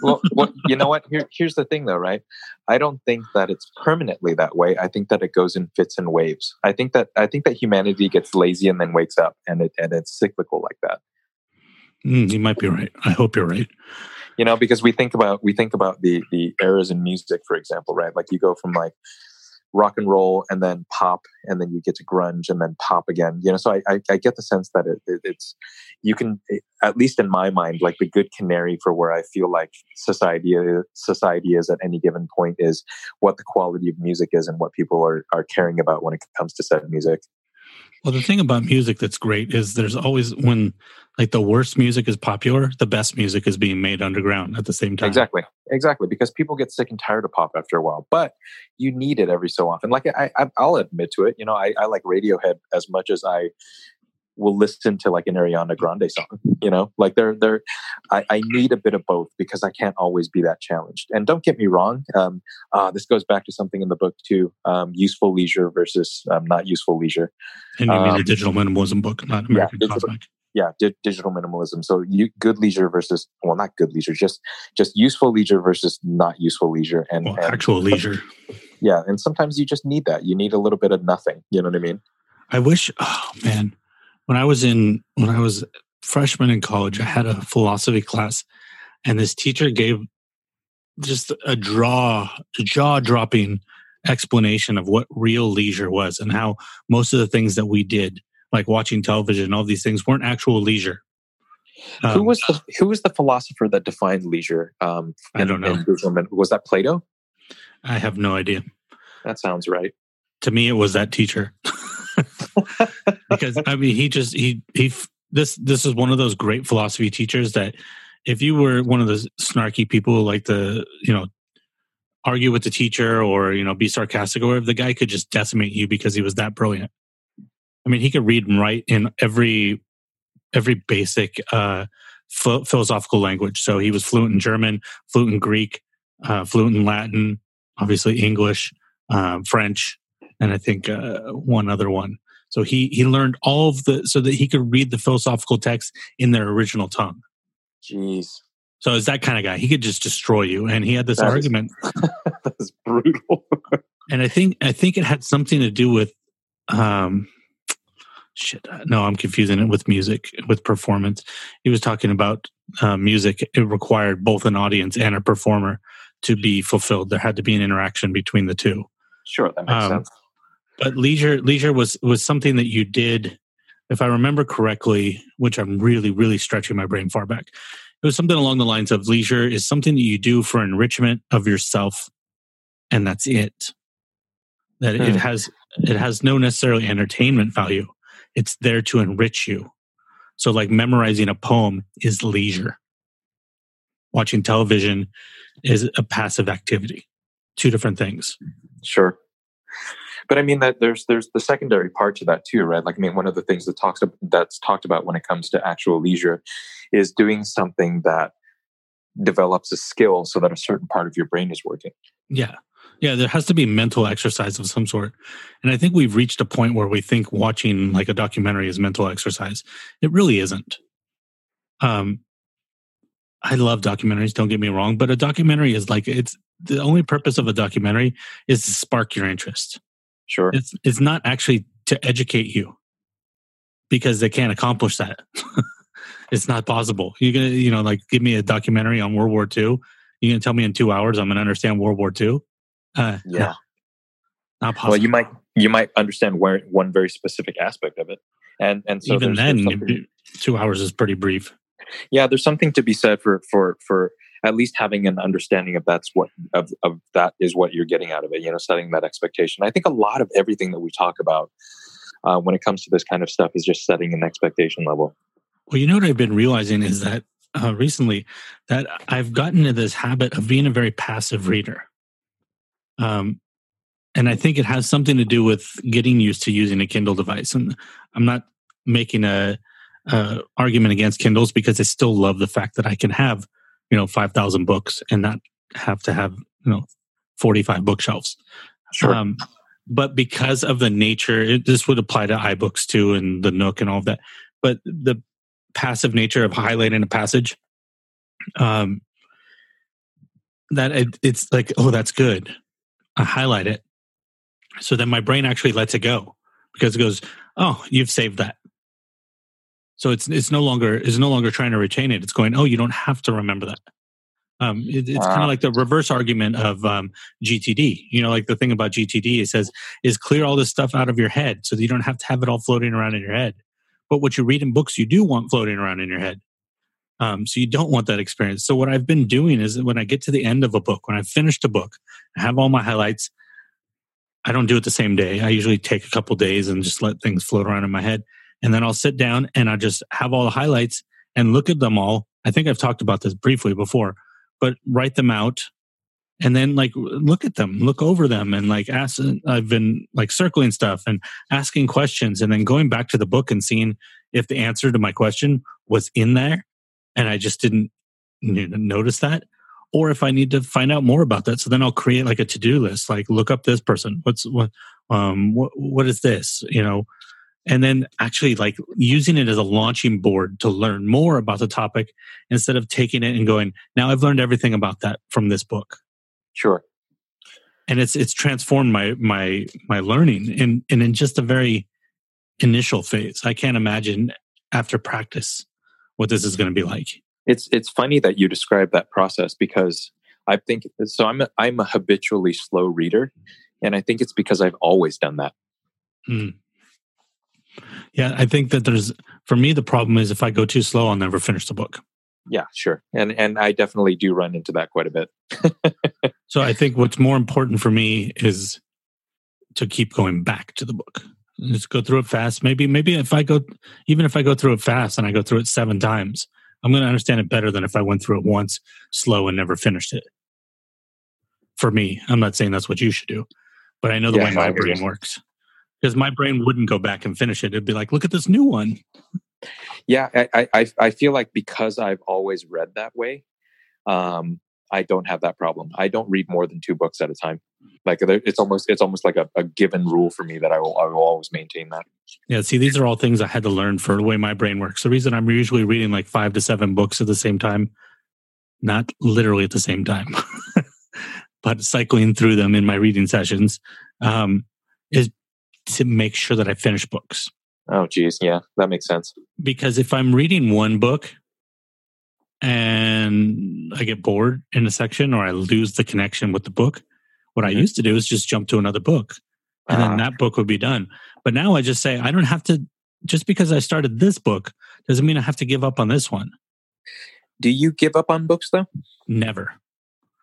Well, well, you know what? Here, here's the thing, though, right? I don't think that it's permanently that way. I think that it goes in fits and waves. I think that I think that humanity gets lazy and then wakes up, and it and it's cyclical like that. Mm, you might be right. I hope you're right. you know because we think about we think about the the eras in music for example right like you go from like rock and roll and then pop and then you get to grunge and then pop again you know? So i i, I get the sense that it, it, it's you can at least in my mind like the good canary for where i feel like society society is at any given point is what the quality of music is and what people are are caring about when it comes to said music Well, the thing about music that's great is there's always when like the worst music is popular, the best music is being made underground at the same time. Exactly, exactly. Because people get sick and tired of pop after a while, but you need it every so often. Like I, I I'll admit to it. You know, I, I like Radiohead as much as I will listen to like an Ariana Grande song. You know, like they're they're. I, I need a bit of both because I can't always be that challenged. And don't get me wrong. Um, uh, this goes back to something in the book too. Um, useful leisure versus um, not useful leisure. And you mean the Um, digital minimalism book, not American digital- Cosmic. yeah di- digital minimalism so you good leisure versus well not good leisure just just useful leisure versus not useful leisure and, Well, and actual leisure. yeah and sometimes you just need that you need a little bit of nothing you know what i mean I wish. Oh man, when I was in when I was freshman in college, I had a philosophy class, and this teacher gave just a draw jaw dropping explanation of what real leisure was and how most of the things that we did, like watching television, all these things, weren't actual leisure. who Um, was the who was the philosopher that defined leisure um I don't know. was that plato I have no idea. that sounds right to me it was that teacher because i mean he just he he this this is one of those great philosophy teachers that if you were one of those snarky people who like to you know argue with the teacher or you know be sarcastic or whatever the guy could just decimate you because he was that brilliant i mean he could read and write in every every basic uh ph- philosophical language so he was fluent in german fluent in greek uh, fluent in latin obviously english um, french and I think uh, one other one. So he he learned all of the so that he could read the philosophical text in their original tongue. jeez So is that kind of guy. He could just destroy you. And he had this That is- argument, that's brutal and I think I think it had something to do with um shit. No, I'm confusing it with music with performance. He was talking about uh, music. It required both an audience and a performer to be fulfilled. There had to be an interaction between the two. sure that makes Um, sense but leisure leisure was was something that you did if i remember correctly which i'm really really stretching my brain far back it was something along the lines of leisure is something that you do for enrichment of yourself and that's it that it Hmm. has it has no necessarily entertainment value it's there to enrich you So, like memorizing a poem is leisure. Watching television is a passive activity. Two different things. Sure. But I mean that there's there's the secondary part to that too, right? Like I mean, one of the things that talks that's talked about when it comes to actual leisure is doing something that develops a skill so that a certain part of your brain is working. Yeah. Yeah, there has to be mental exercise of some sort. And I think we've reached a point where we think watching like a documentary is mental exercise. It really isn't. Um I love documentaries, don't get me wrong, but a documentary is like it's the only purpose of a documentary is to spark your interest. Sure. It's it's not actually to educate you because they can't accomplish that. it's not possible. You're gonna, you know, like give me a documentary on World War II. You're gonna tell me in two hours I'm gonna understand World War II? Uh, no, Yeah. not possible. Well, you might you might understand where one very specific aspect of it, and and so even there's- then, there's something- two hours is pretty brief. yeah, there's something to be said for for for at least having an understanding of that's what of of that is what you're getting out of it. You know, setting that expectation. I think a lot of everything that we talk about uh, when it comes to this kind of stuff is just setting an expectation level. Well, you know what I've been realizing is that uh, recently that I've gotten into this habit of being a very passive reader. Um, and I think it has something to do with getting used to using a Kindle device. And I'm not making a, a argument against Kindles because I still love the fact that I can have, you know, five thousand books and not have to have you know forty five bookshelves. Sure. Um, but because of the nature, it, this would apply to iBooks too, and the Nook and all of that. But the passive nature of highlighting a passage, um, that it, it's like, oh, that's good. I highlight it, so then my brain actually lets it go because it goes, oh, you've saved that. So it's it's no longer it's no longer trying to retain it. It's going, oh, you don't have to remember that. Um, it, it's kind of like the reverse argument of um, GTD. You know, like the thing about GTD, it says is clear all this stuff out of your head so that you don't have to have it all floating around in your head. But what you read in books, you do want floating around in your head. Um, so you don't want that experience. So what I've been doing is that when I get to the end of a book, when I've finished a book, I have all my highlights. I don't do it the same day. I usually take a couple days and just let things float around in my head. And then I'll sit down and I just have all the highlights and look at them all. I think I've talked about this briefly before, but write them out and then like look at them, look over them and like ask I've been like circling stuff and asking questions and then going back to the book and seeing if the answer to my question was in there and I just didn't notice that or if I need to find out more about that. So then I'll create like a to-do list, like look up this person. What's what um what what is this? You know, and then actually like using it as a launching board to learn more about the topic instead of taking it and going, now I've learned everything about that from this book. Sure. And it's it's transformed my my my learning in and in just a very initial phase. I can't imagine after practice what this is going to be like. It's it's funny that you describe that process because I think so. I'm a, I'm a habitually slow reader, and I think it's because I've always done that. Hmm. Yeah, I think that there's for me the problem is if I go too slow, I'll never finish the book. Yeah, sure, and and I definitely do run into that quite a bit. So I think what's more important for me is to keep going back to the book. Just go through it fast. Maybe maybe if I go even if I go through it fast and I go through it seven times, I'm going to understand it better than if I went through it once slow and never finished it. For me, I'm not saying that's what you should do, but I know the Yeah, way my brain works. Because my brain wouldn't go back and finish it. It'd be like, look at this new one. Yeah, I I- I feel like because I've always read that way, um, I don't have that problem. I don't read more than two books at a time. Like it's almost it's almost like a, a given rule for me that I will I will always maintain that. Yeah, see, these are all things I had to learn for the way my brain works. The reason I'm usually reading like five to seven books at the same time, not literally at the same time, but cycling through them in my reading sessions, um, to make sure that I finish books. Oh, geez, yeah, that makes sense. Because if I'm reading one book and I get bored in a section or I lose the connection with the book, what I Mhm. used to do is just jump to another book and then Ah. that book would be done. But now I just say I don't have to. Just because I started this book doesn't mean I have to give up on this one. Do you give up on books though? Never.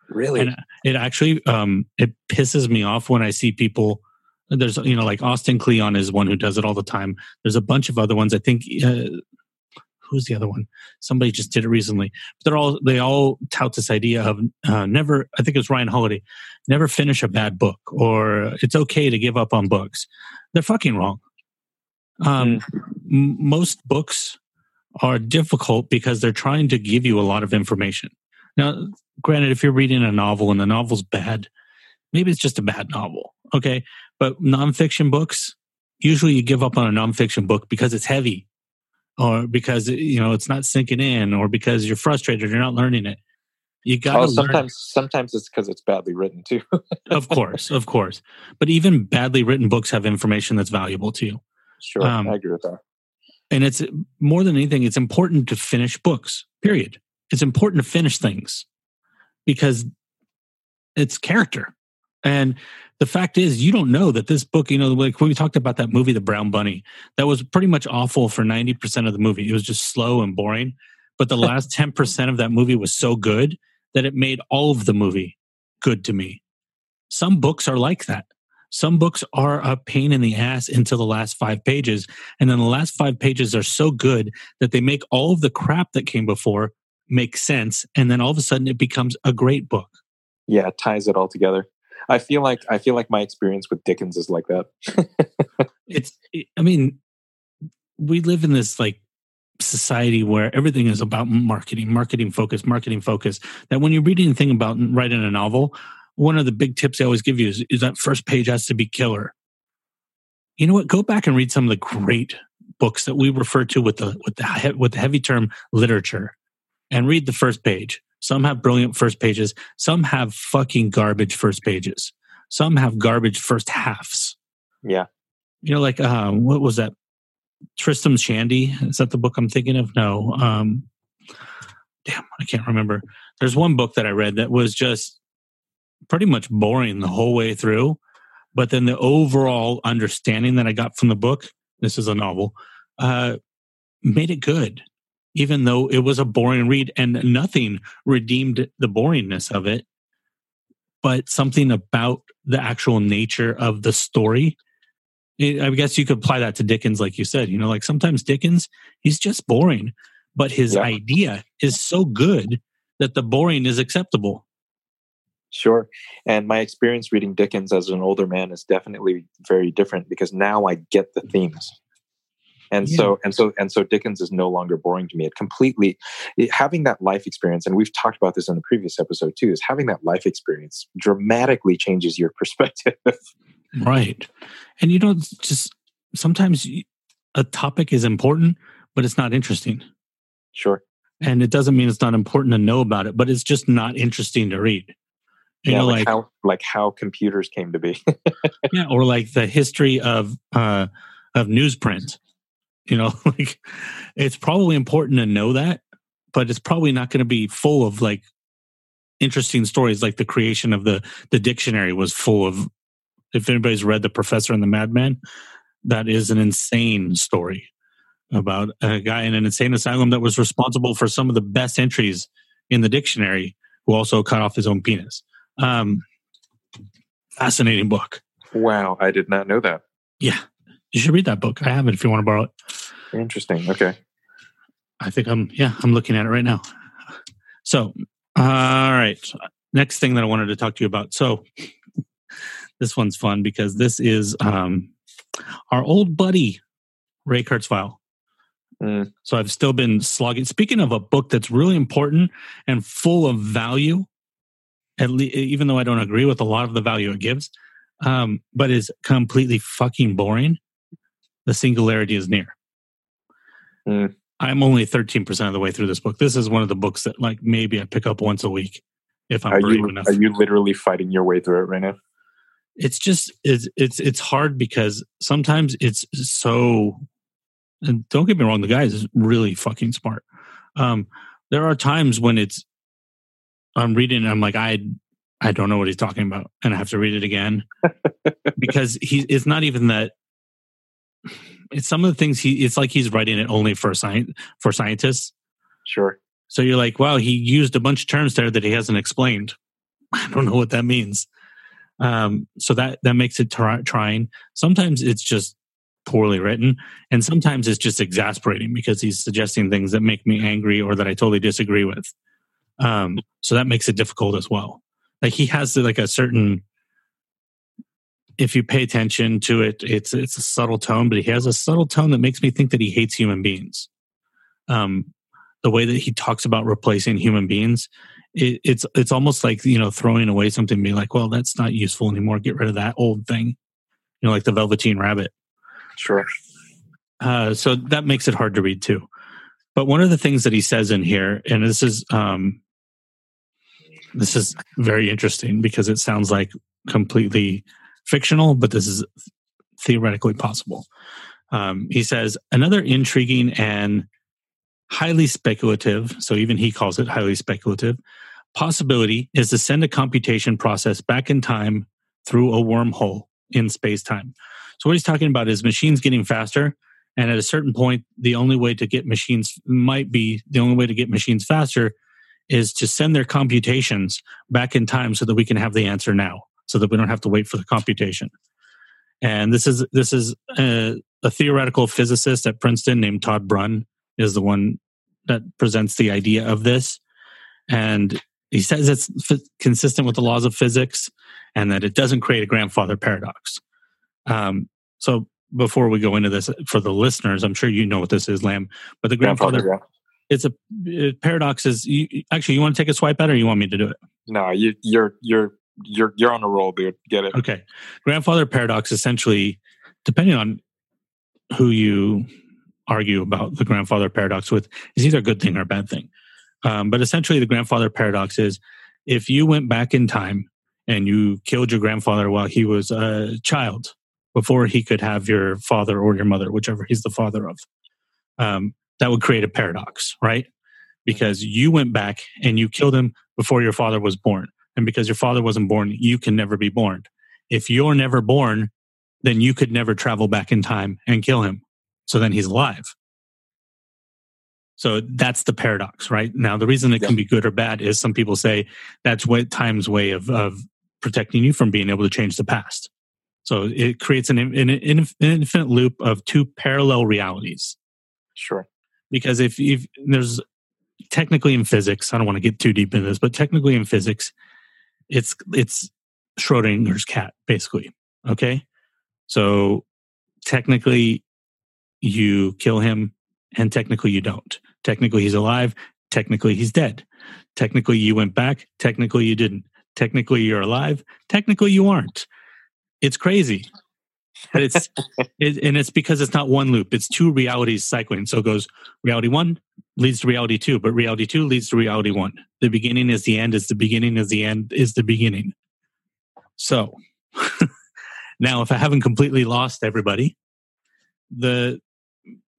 Really? And it actually um, it pisses me off when I see people. There's you know like Austin Kleon is one who does it all the time. There's a bunch of other ones. I think uh, who's the other one? Somebody just did it recently. But they're all they all tout this idea of uh, never. I think it was Ryan Holiday. Never finish a bad book, or it's okay to give up on books. They're fucking wrong. Um, m- most books are difficult because they're trying to give you a lot of information. Now, granted, if you're reading a novel and the novel's bad, maybe it's just a bad novel. Okay. But nonfiction books, usually you give up on a nonfiction book because it's heavy or because, you know, it's not sinking in or because you're frustrated, you're not learning it. You got Oh, sometimes sometimes it's because it's badly written too. of course, of course. But even badly written books have information that's valuable to you. sure, Um, I agree with that. And it's more than anything, it's important to finish books, period. It's important to finish things because it's character. And the fact is, you don't know that this book, you know, like when we talked about that movie, The Brown Bunny, that was pretty much awful for 90% of the movie. It was just slow and boring. But the last 10% of that movie was so good that it made all of the movie good to me. Some books are like that. Some books are a pain in the ass until the last five pages. And then the last five pages are so good that they make all of the crap that came before make sense. And then all of a sudden it becomes a great book. Yeah, it ties it all together. I feel like I feel like my experience with Dickens is like that. It's, I mean, we live in this like society where everything is about marketing, marketing focus, marketing focus. That when you're reading a thing about writing a novel, one of the big tips they always give you is, is that first page has to be killer. You know what? Go back and read some of the great books that we refer to with the with the with the heavy term literature, and read the first page. Some have brilliant first pages. Some have fucking garbage first pages. Some have garbage first halves. yeah. You know, like uh, what was that? Tristram Shandy. Is that the book I'm thinking of? No. Um, damn, I can't remember. There's one book that I read that was just pretty much boring the whole way through. But then the overall understanding that I got from the book, this is a novel, uh, made it good, even though it was a boring read and nothing redeemed the boringness of it. But something about the actual nature of the story. It, I guess you could apply that to Dickens, like you said. You know, like sometimes Dickens, he's just boring, but his Yeah. idea is so good that the boring is acceptable. Sure. And my experience reading Dickens as an older man is definitely very different because now I get the themes. And Yeah. so and so and so Dickens is no longer boring to me. It completely it- having that life experience, and we've talked about this in the previous episode too, is having that life experience dramatically changes your perspective. Right. And you know, just sometimes a topic is important, but it's not interesting. sure. And it doesn't mean it's not important to know about it, but it's just not interesting to read. You yeah, know, like, like, how like how computers came to be. yeah, or like the history of uh of newsprint. You know, like it's probably important to know that, but it's probably not going to be full of like interesting stories like the creation of the the dictionary was full of if anybody's read the professor and the madman that is an insane story about a guy in an insane asylum that was responsible for some of the best entries in the dictionary who also cut off his own penis. Um fascinating book. Wow, I did not know that. yeah you should read that book i have it if you want to borrow it Interesting. Okay. I think I'm yeah, I'm looking at it right now. So, all right. Next thing that I wanted to talk to you about. So, this one's fun because this is um our old buddy Ray Kurzweil. Mm. So I've still been slogging. Speaking of a book that's really important and full of value, at least even though I don't agree with a lot of the value it gives, um, but is completely fucking boring. The singularity is near. Mm. I'm only 13% of the way through this book. This is one of the books that like maybe I pick up once a week if I'm Are brave you enough. are you literally fighting your way through it right now? it's just it's it's it's hard because sometimes it's so and don't get me wrong the guy is really fucking smart um there are times when it's i'm reading and i'm like i i don't know what he's talking about and i have to read it again because he it's not even that it's some of the things he it's like he's writing it only for science for scientists Sure. so you're like, wow, he used a bunch of terms there that he hasn't explained. I don't know what that means. Um, so that that makes it try, trying. Sometimes it's just poorly written. And sometimes it's just exasperating because he's suggesting things that make me angry or that I totally disagree with. Um, so that makes it difficult as well. Like he has like a certain, if you pay attention to it, it's it's a subtle tone, but he has a subtle tone that makes me think that he hates human beings. Um, the way that he talks about replacing human beings, it, it's it's almost like you know throwing away something, and being like, well, that's not useful anymore. Get rid of that old thing, you know, like the Velveteen Rabbit. Sure. Uh, so that makes it hard to read too. But one of the things that he says in here, and this is um, this is very interesting because it sounds like completely fictional, but this is theoretically possible. Um, he says another intriguing and highly speculative, so even he calls it highly speculative, possibility is to send a computation process back in time through a wormhole in space time. So, what he's talking about is machines getting faster. And at a certain point, the only way to get machines might be the only way to get machines faster is to send their computations back in time so that we can have the answer now, so that we don't have to wait for the computation. And this is this is a, a theoretical physicist at Princeton named Todd Brun is the one that presents the idea of this, and he says it's f- consistent with the laws of physics and that it doesn't create a grandfather paradox. Um, so before we go into this for the listeners, I'm sure you know what this is, Lam. But the grandfather, Grandfather, it's a it, paradox. Is you, actually you want to take a swipe at it, or you want me to do it? No, you, you're you're you're you're on a roll, dude. Get it? Okay, grandfather paradox essentially, depending on who you argue about the grandfather paradox with, is either a good thing or a bad thing. Um, but essentially, the grandfather paradox is if you went back in time and you killed your grandfather while he was a child, before he could have your father or your mother, whichever he's the father of, um, that would create a paradox, right? Because you went back and you killed him before your father was born. And because your father wasn't born, you can never be born. If you're never born, then you could never travel back in time and kill him. So then he's alive. So that's the paradox, right? Now, the reason it can be good or bad is some people say that's what time's way of, of protecting you from being able to change the past. So it creates an, an, an infinite loop of two parallel realities. Sure. Because if, if there's technically in physics, I don't want to get too deep into this, but technically in physics, it's it's Schrodinger's cat, basically. Okay. So technically you kill him and technically you don't. Technically he's alive, technically he's dead. Technically you went back, technically you didn't. Technically you're alive, technically you aren't. It's crazy. But it's it, and it's because it's not one loop, it's two realities cycling. So it goes reality 1 leads to reality 2, but reality 2 leads to reality 1. The beginning is the end, is the beginning is the end is the beginning. So now if I haven't completely lost everybody, the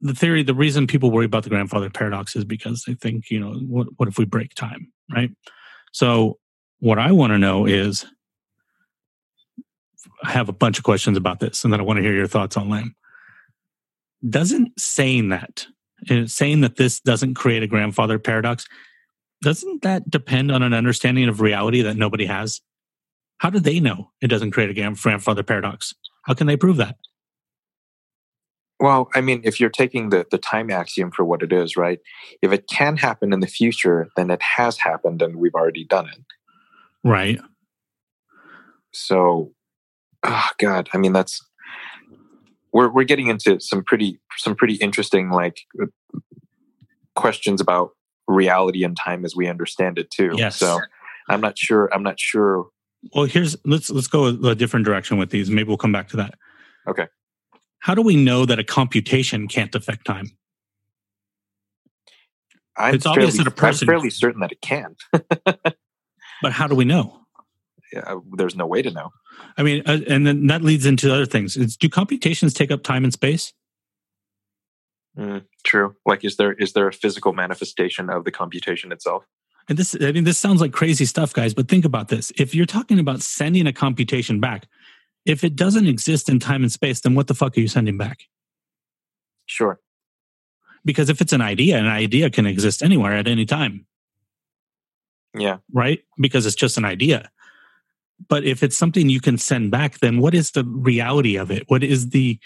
the theory, the reason people worry about the grandfather paradox is because they think, you know, what, what if we break time, right? So, what I want to know is have a bunch of questions about this, and then I want to hear your thoughts on Lam. Doesn't saying that, uh, saying that this doesn't create a grandfather paradox, doesn't that depend on an understanding of reality that nobody has? How do they know it doesn't create a grandfather paradox? How can they prove that? Well, I mean, if you're taking the, the time axiom for what it is, right? If it can happen in the future, then it has happened and we've already done it. Right. So, oh God, I mean, that's we're we're getting into some pretty some pretty interesting like questions about reality and time as we understand it too. Yes. So, I'm not sure. I'm not sure. Well, here's let's let's go a different direction with these. Maybe we'll come back to that. Okay. How do we know that a computation can't affect time? I'm It's obvious that a person- I'm fairly certain that it can. But how do we know? Yeah, there's no way to know. I mean, uh, and then that leads into other things. It's, do computations take up time and space? Mm, true. Like, is there is there a physical manifestation of the computation itself? And this, I mean, this sounds like crazy stuff, guys. But think about this: if you're talking about sending a computation back, if it doesn't exist in time and space, then what the fuck are you sending back? Sure. Because if it's an idea, an idea can exist anywhere at any time. Yeah. right? Because it's just an idea. But if it's something you can send back, then what is the reality of it? What is the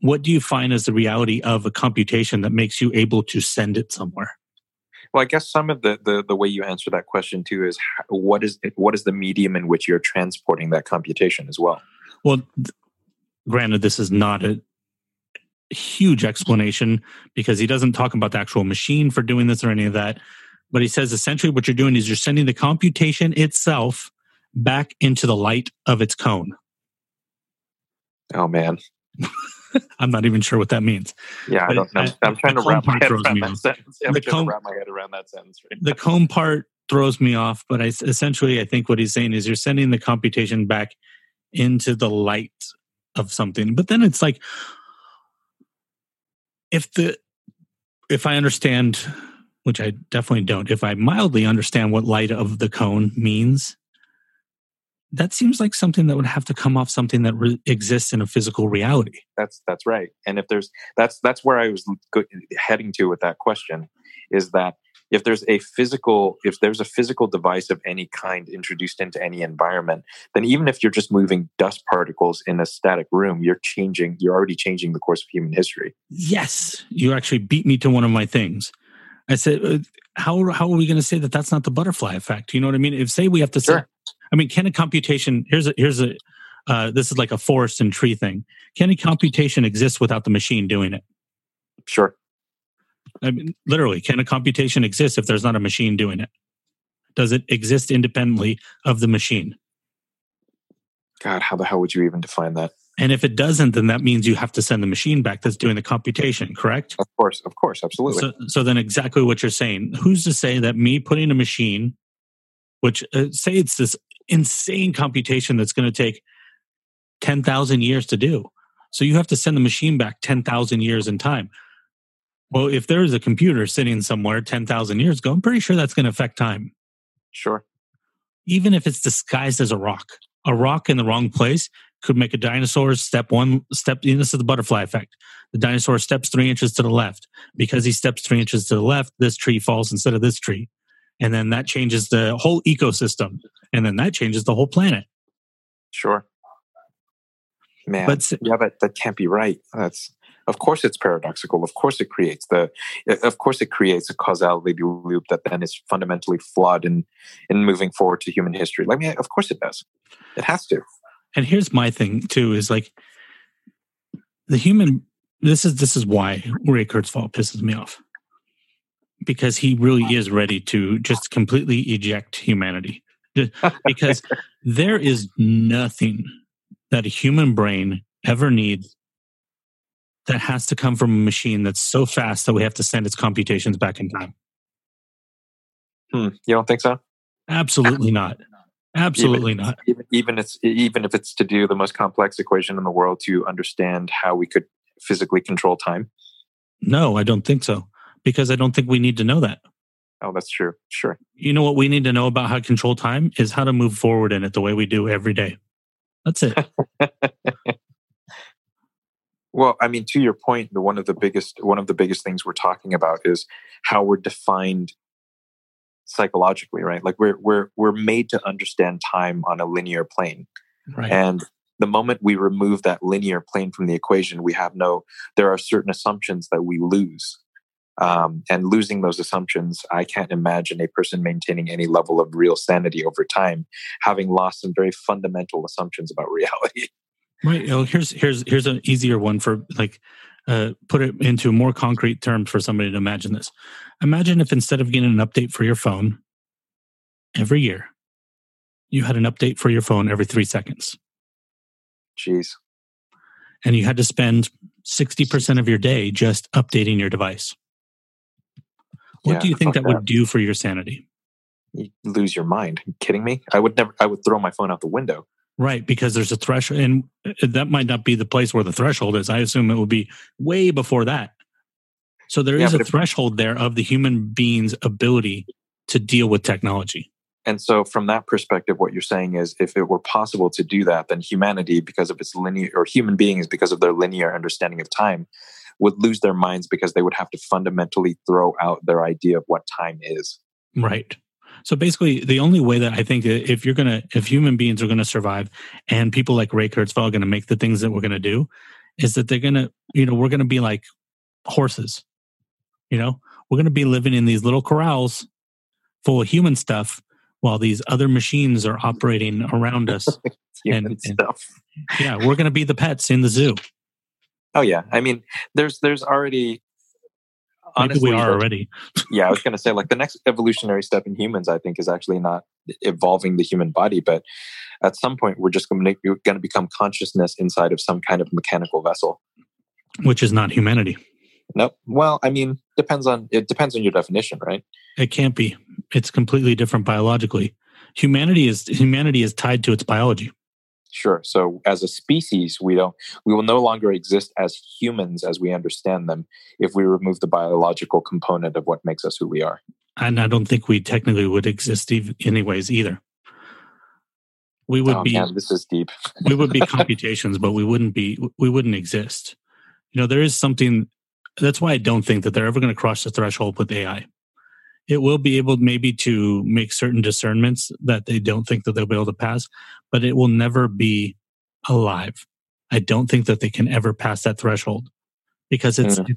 what do you find as the reality of a computation that makes you able to send it somewhere? Well, I guess some of the, the the way you answer that question too is what is what is the medium in which you're transporting that computation as well. Well, granted, this is not a huge explanation because he doesn't talk about the actual machine for doing this or any of that. But he says essentially what you're doing is you're sending the computation itself back into the light of its cone. Oh man, I'm not even sure what that means. yeah, I don't know. I- I'm trying to wrap my head around that sentence. I'm The trying cone- to wrap my head around that sentence. Right The cone part throws me off, but I essentially I think what he's saying is you're sending the computation back into the light of something. But then it's like if the if I understand, which I definitely don't, if I mildly understand what light of the cone means, that seems like something that would have to come off something that re- exists in a physical reality. that's that's right and if there's that's that's where i was go- heading to with that question is that if there's a physical if there's a physical device of any kind introduced into any environment then even if you're just moving dust particles in a static room you're changing you're already changing the course of human history Yes, you actually beat me to one of my things. I said, uh, how how are we going to say that that's not the butterfly effect? You know what I mean? If say we have to say, Sure. I mean, can a computation? Here's a here's a uh, this is like a forest and tree thing. Can a computation exist without the machine doing it? sure I mean, literally, can a computation exist if there's not a machine doing it? Does it exist independently of the machine? god how the hell would you even define that And if it doesn't, then that means you have to send the machine back that's doing the computation, correct? of course of course absolutely So, so then exactly what you're saying. Who's to say that me putting a machine, which uh, say it's this insane computation that's going to take 10,000 years to do. So you have to send the machine back 10,000 years in time. Well, if there is a computer sitting somewhere 10,000 years ago, I'm pretty sure that's going to affect time. sure Even if it's disguised as a rock, a rock in the wrong place could make a dinosaur step one step. You know, this is the butterfly effect. The dinosaur steps three inches to the left. Because he steps three inches to the left, this tree falls instead of this tree. And then that changes the whole ecosystem. And then that changes the whole planet. sure. Man But yeah but that can't be right. That's of course it's paradoxical. Of course it creates the uh, of course it creates a causality loop that then is fundamentally flawed in in moving forward to human history. Like yeah, of course it does. It has to. And here's my thing too is like the human this is this is why Ray Kurzweil pisses me off because he really is ready to just completely eject humanity. Because there is nothing that a human brain ever needs that has to come from a machine that's so fast that we have to send its computations back in time. Hmm. you don't think so? Absolutely not. Absolutely even, not. even even it's even if it's to do the most complex equation in the world to understand how we could physically control time? No i don't think so because i don't think we need to know that oh that's true sure you know what we need to know about how to control time is how to move forward in it the way we do every day. That's it. Well, I mean, to your point, the one of the biggest one of the biggest things we're talking about is how we're defined psychologically, right? Like we're we're we're made to understand time on a linear plane, right. and the moment we remove that linear plane from the equation, we have no. There are certain assumptions that we lose, um, and losing those assumptions, I can't imagine a person maintaining any level of real sanity over time, having lost some very fundamental assumptions about reality. Right. You know, here's here's here's an easier one for like uh, put it into more concrete terms for somebody to imagine this. Imagine if instead of getting an update for your phone every year, you had an update for your phone every three seconds, Jeez. and you had to spend sixty percent of your day just updating your device. What Yeah, do you think fuck that would do for your sanity? you lose your mind. Are you kidding me? I would never. I would throw my phone out the window. Right, because there's a threshold, and uh, that might not be the place where the threshold is. I assume it would be way before that. So there Yeah, is a threshold there of the human being's ability to deal with technology. And so, from that perspective, what you're saying is, if it were possible to do that, then humanity, because of its linear, or human beings, because of their linear understanding of time, would lose their minds because they would have to fundamentally throw out their idea of what time is. Right. So basically, the only way that I think if you're gonna, if human beings are gonna survive, and people like Ray Kurzweil are gonna make the things that we're gonna do, is that they're gonna, you know, we're gonna be like horses. You know, we're gonna be living in these little corrals full of human stuff while these other machines are operating around us. Human and- and- stuff. yeah, we're gonna be the pets in the zoo. Oh yeah, I mean, there's there's already. Maybe Honestly, we are already. yeah, I was going to say like the next evolutionary step in humans, I think, is actually not evolving the human body, but at some point we're just going to going to become consciousness inside of some kind of mechanical vessel. which is not humanity. Nope. Well, I mean, depends on it depends on your definition, right? It can't be. It's completely different biologically. Humanity is humanity is tied to its biology. Sure. So as a species, we don't we will no longer exist as humans as we understand them if we remove the biological component of what makes us who we are. And I don't think we technically would exist ev- anyways either. We would oh be man, this is deep. we would be computations, but we wouldn't be we wouldn't exist. You know, there is something that's why I don't think that they're ever going to cross the threshold with AI. It will be able maybe to make certain discernments that they don't think that they'll be able to pass, but it will never be alive. I don't think that they can ever pass that threshold because it's Mm.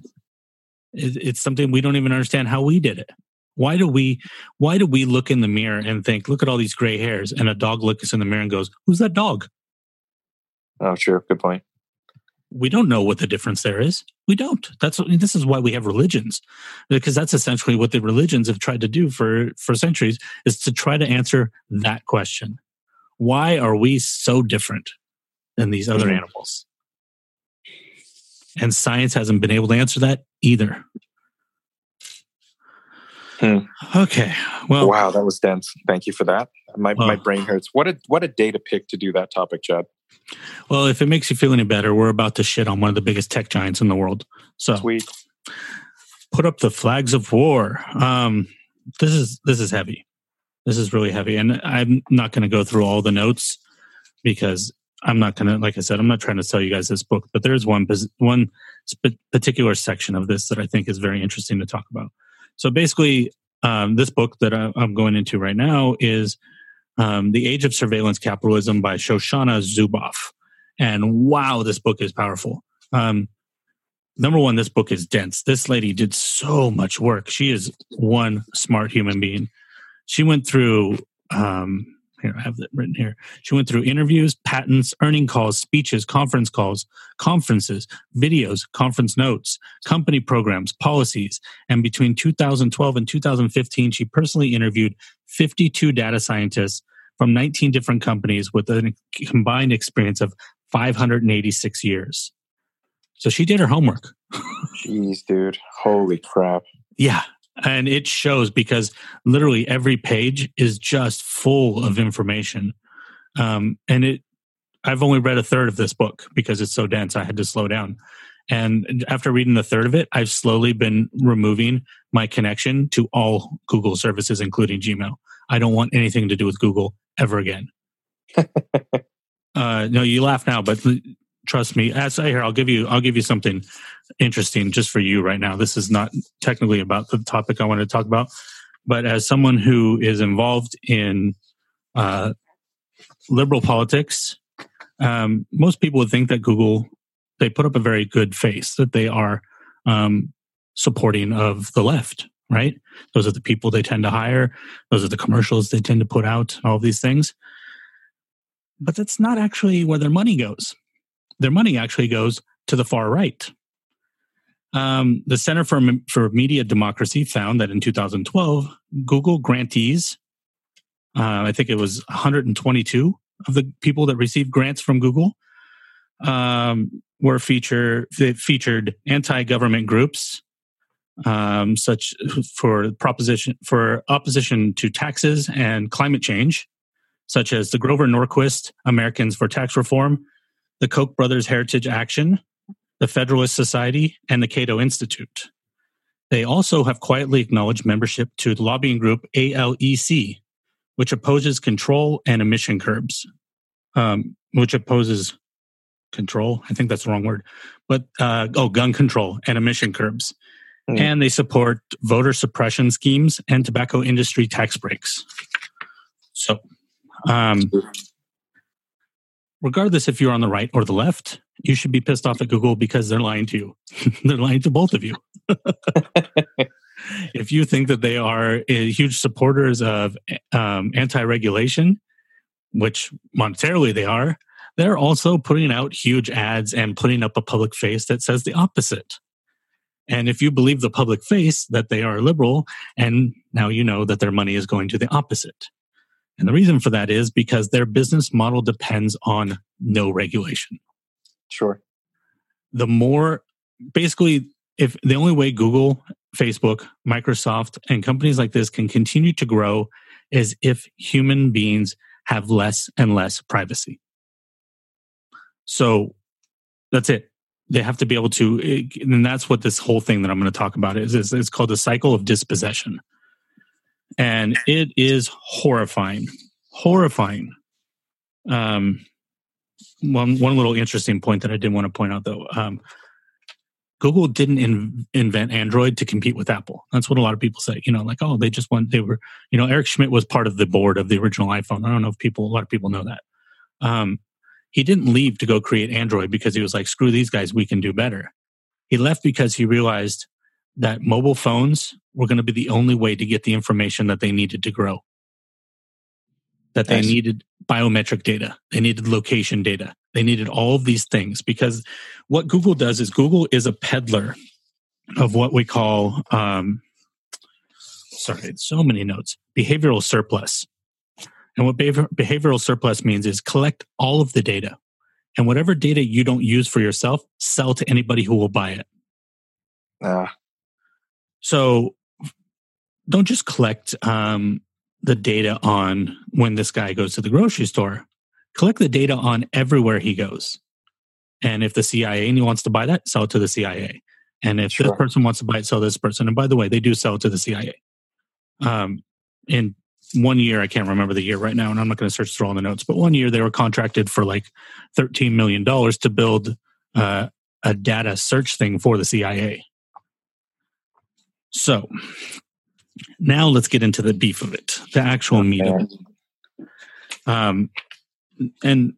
it's, it's something we don't even understand how we did it. Why do we why do we look in the mirror and think, look at all these gray hairs, and a dog looks in the mirror and goes, "Who's that dog?" Oh, sure. Good point. We don't know what the difference there is. We don't. That's this is why we have religions, because that's essentially what the religions have tried to do for for centuries is to try to answer that question: Why are we so different than these other Mhm. animals? And science hasn't been able to answer that either. Hmm. Okay. Well, wow, that was dense. Thank you for that. My my Oh. brain hurts. What a what a day to pick to do that topic, Chad. Well, if it makes you feel any better, we're about to shit on one of the biggest tech giants in the world. So Sweet. put up the flags of war. Um, this is this is heavy. This is really heavy, and I'm not going to go through all the notes because I'm not going to, like I said, I'm not trying to sell you guys this book, but there's one one sp- particular section of this that I think is very interesting to talk about. So basically, um, this book that I, I'm going into right now is um, "The Age of Surveillance Capitalism" by Shoshana Zuboff, and wow, this book is powerful. Um, number one, this book is dense. This lady did so much work. She is one smart human being. She went through, um, here, I have that written here. She went through interviews, patents, earning calls, speeches, conference calls, conferences, videos, conference notes, company programs, policies. And between 2012 and 2015, she personally interviewed 52 data scientists from 19 different companies with a combined experience of 586 years. So she did her homework. Jeez, dude. Holy crap. Yeah. And it shows because literally every page is just full of information. Um, and it, I've only read a third of this book because it's so dense. I had to slow down. And after reading the third of it, I've slowly been removing my connection to all Google services, including Gmail. I don't want anything to do with Google ever again. uh, no, you laugh now, but trust me. As I hear, I'll give you, I'll give you something interesting just for you right now. This is not technically about the topic I wanted to talk about, but as someone who is involved in uh, liberal politics, um, most people would think that Google they put up a very good face that they are um, supporting of the left. Right? Those are the people they tend to hire. Those are the commercials they tend to put out. All these things, but that's not actually where their money goes. Their money actually goes to the far right. Um, the Center for, for Media Democracy found that in 2012, Google grantees, uh, I think it was 122 of the people that received grants from Google, um, were feature featured anti-government groups, um, such for proposition for opposition to taxes and climate change, such as the Grover Norquist Americans for Tax Reform, the Koch brothers Heritage Action, the Federalist Society, and the Cato Institute. They also have quietly acknowledged membership to the lobbying group ALEC, which opposes control and emission curbs, um, which opposes control. I think that's the wrong word, but uh, oh, gun control and emission curbs. Hmm. And they support voter suppression schemes and tobacco industry tax breaks. So, um, regardless if you're on the right or the left, you should be pissed off at Google because they're lying to you. they're lying to both of you. if you think that they are huge supporters of um, anti-regulation, which monetarily they are, they're also putting out huge ads and putting up a public face that says the opposite. And if you believe the public face that they are liberal, and now you know that their money is going to the opposite. And the reason for that is because their business model depends on no regulation. Sure. The more, basically, if the only way Google, Facebook, Microsoft, and companies like this can continue to grow is if human beings have less and less privacy. So that's it. They have to be able to, and that's what this whole thing that I'm going to talk about is. is it's called the cycle of dispossession, and it is horrifying, horrifying. Um, one one little interesting point that I did want to point out though. Um, Google didn't in, invent Android to compete with Apple. That's what a lot of people say. You know, like, oh, they just want they were, you know, Eric Schmidt was part of the board of the original iPhone. I don't know if people, a lot of people know that. Um, he didn't leave to go create Android because he was like, screw these guys, we can do better. He left because he realized that mobile phones were going to be the only way to get the information that they needed to grow. That they Nice. needed biometric data, they needed location data, they needed all of these things because what Google does is Google is a peddler of what we call, um, sorry, so many notes, behavioral surplus. And what behavior, behavioral surplus means is collect all of the data. And whatever data you don't use for yourself, sell to anybody who will buy it. Uh, So don't just collect um, the data on when this guy goes to the grocery store. Collect the data on everywhere he goes. And if the CIA wants to buy that, sell it to the CIA. And if this person wants to buy it, sell this person. And by the way, they do sell it to the CIA. Um, in one year, I can't remember the year right now, and I'm not going to search through all the notes, but one year they were contracted for like $13 million to build uh, a data search thing for the CIA. So now let's get into the beef of it, the actual meat of it. Um, and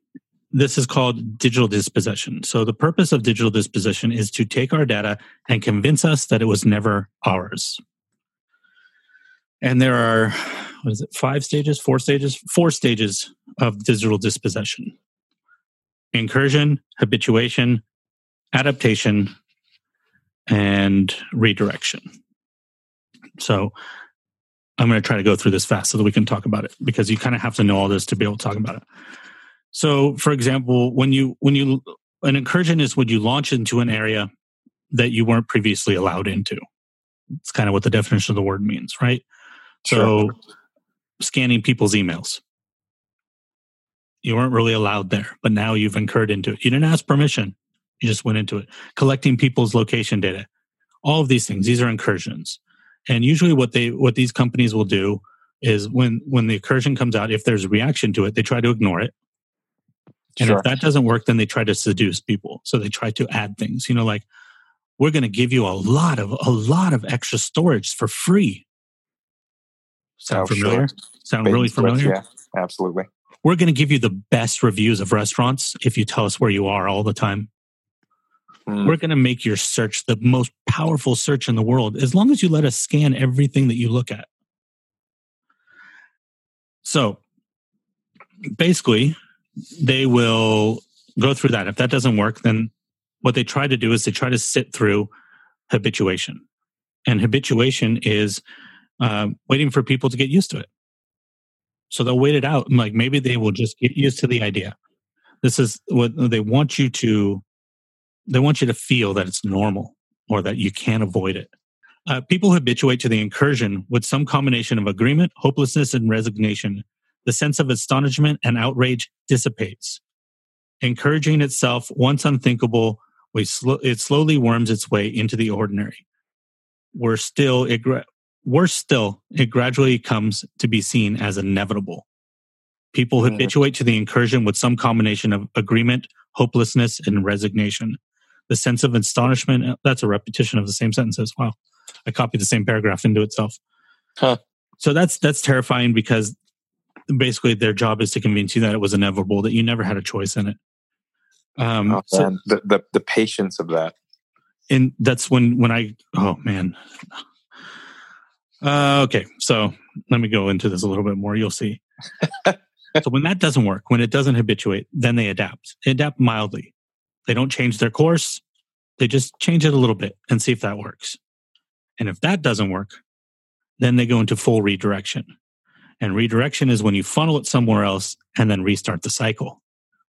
this is called digital dispossession. So the purpose of digital dispossession is to take our data and convince us that it was never ours. And there are, what is it, five stages, four stages, four stages of digital dispossession incursion, habituation, adaptation, and redirection. So I'm going to try to go through this fast so that we can talk about it because you kind of have to know all this to be able to talk about it. So, for example, when you when you an incursion is when you launch into an area that you weren't previously allowed into. It's kind of what the definition of the word means, right? So, scanning people's emails. You weren't really allowed there, but now you've incurred into it. You didn't ask permission. You just went into it. Collecting people's location data. All of these things, these are incursions. And usually what they what these companies will do is when when the incursion comes out, if there's a reaction to it, they try to ignore it. And Sure. if that doesn't work, then they try to seduce people. So they try to add things, you know, like we're going to give you a lot of a lot of extra storage for free. Sound Oh, familiar? sure. Sound Bait really switch, familiar? Yeah, absolutely. We're going to give you the best reviews of restaurants if you tell us where you are all the time. Mm, We're going to make your search the most powerful search in the world as long as you let us scan everything that you look at. So basically, they will go through that. If that doesn't work, then what they try to do is they try to sit through habituation. And habituation is uh, waiting for people to get used to it. So they'll wait it out. and, Like maybe they will just get used to the idea. This is what they want you to they want you to feel that it's normal or that you can't avoid it. Uh, people habituate to the incursion with some combination of agreement, hopelessness, and resignation. The sense of astonishment and outrage dissipates. Encouraging itself, once unthinkable, we sl- it slowly worms its way into the ordinary. We're still, it worse still, it gradually comes to be seen as inevitable. People Mhm. habituate to the incursion with some combination of agreement, hopelessness, and resignation. The sense of astonishment, uh, that's a repetition of the same sentences. Wow. I copied the same paragraph into itself. Huh. So that's that's terrifying because basically their job is to convince you that it was inevitable, that you never had a choice in it. Um, Oh, so- the, the the patience of that. and that's when when I oh man. Uh, okay, so let me go into this a little bit more. You'll see. so when that doesn't work, when it doesn't habituate, then they adapt. They adapt mildly. They don't change their course. They just change it a little bit and see if that works. And if that doesn't work, then they go into full redirection. And redirection is when you funnel it somewhere else and then restart the cycle.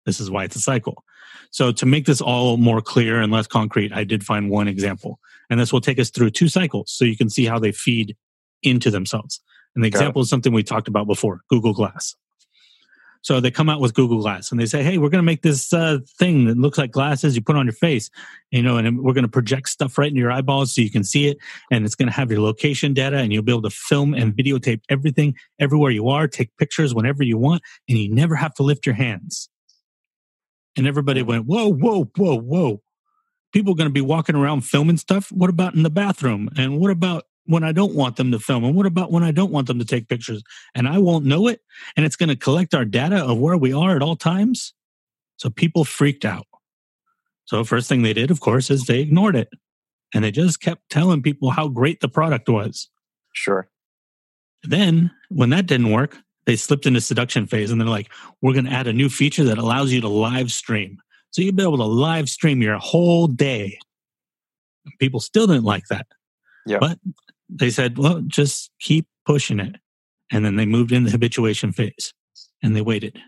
This is why it's a cycle. So to make this all more clear and less concrete, I did find one example. And this will take us through two cycles so you can see how they feed into themselves. And the Got example is something we talked about before, Google Glass. So they come out with Google Glass and they say, "Hey, we're going to make this uh, thing that looks like glasses you put on your face, you know, and we're going to project stuff right into your eyeballs so you can see it, and it's going to have your location data, and you'll be able to film and videotape everything everywhere you are, take pictures whenever you want, and you never have to lift your hands." And everybody went, "Whoa, whoa, whoa, whoa! People are going to be walking around filming stuff. What about in the bathroom? And what about when I don't want them to film? And what about when I don't want them to take pictures? And I won't know it." and it's going to collect our data of where we are at all times. So people freaked out. So first thing they did, of course, is they ignored it. And they just kept telling people how great the product was. Sure. Then when that didn't work, they slipped into seduction phase and they're like, we're going to add a new feature that allows you to live stream. So you'll be able to live stream your whole day. People still didn't like that. Yeah. But they said, well, just keep pushing it. And then they moved in the habituation phase and they waited.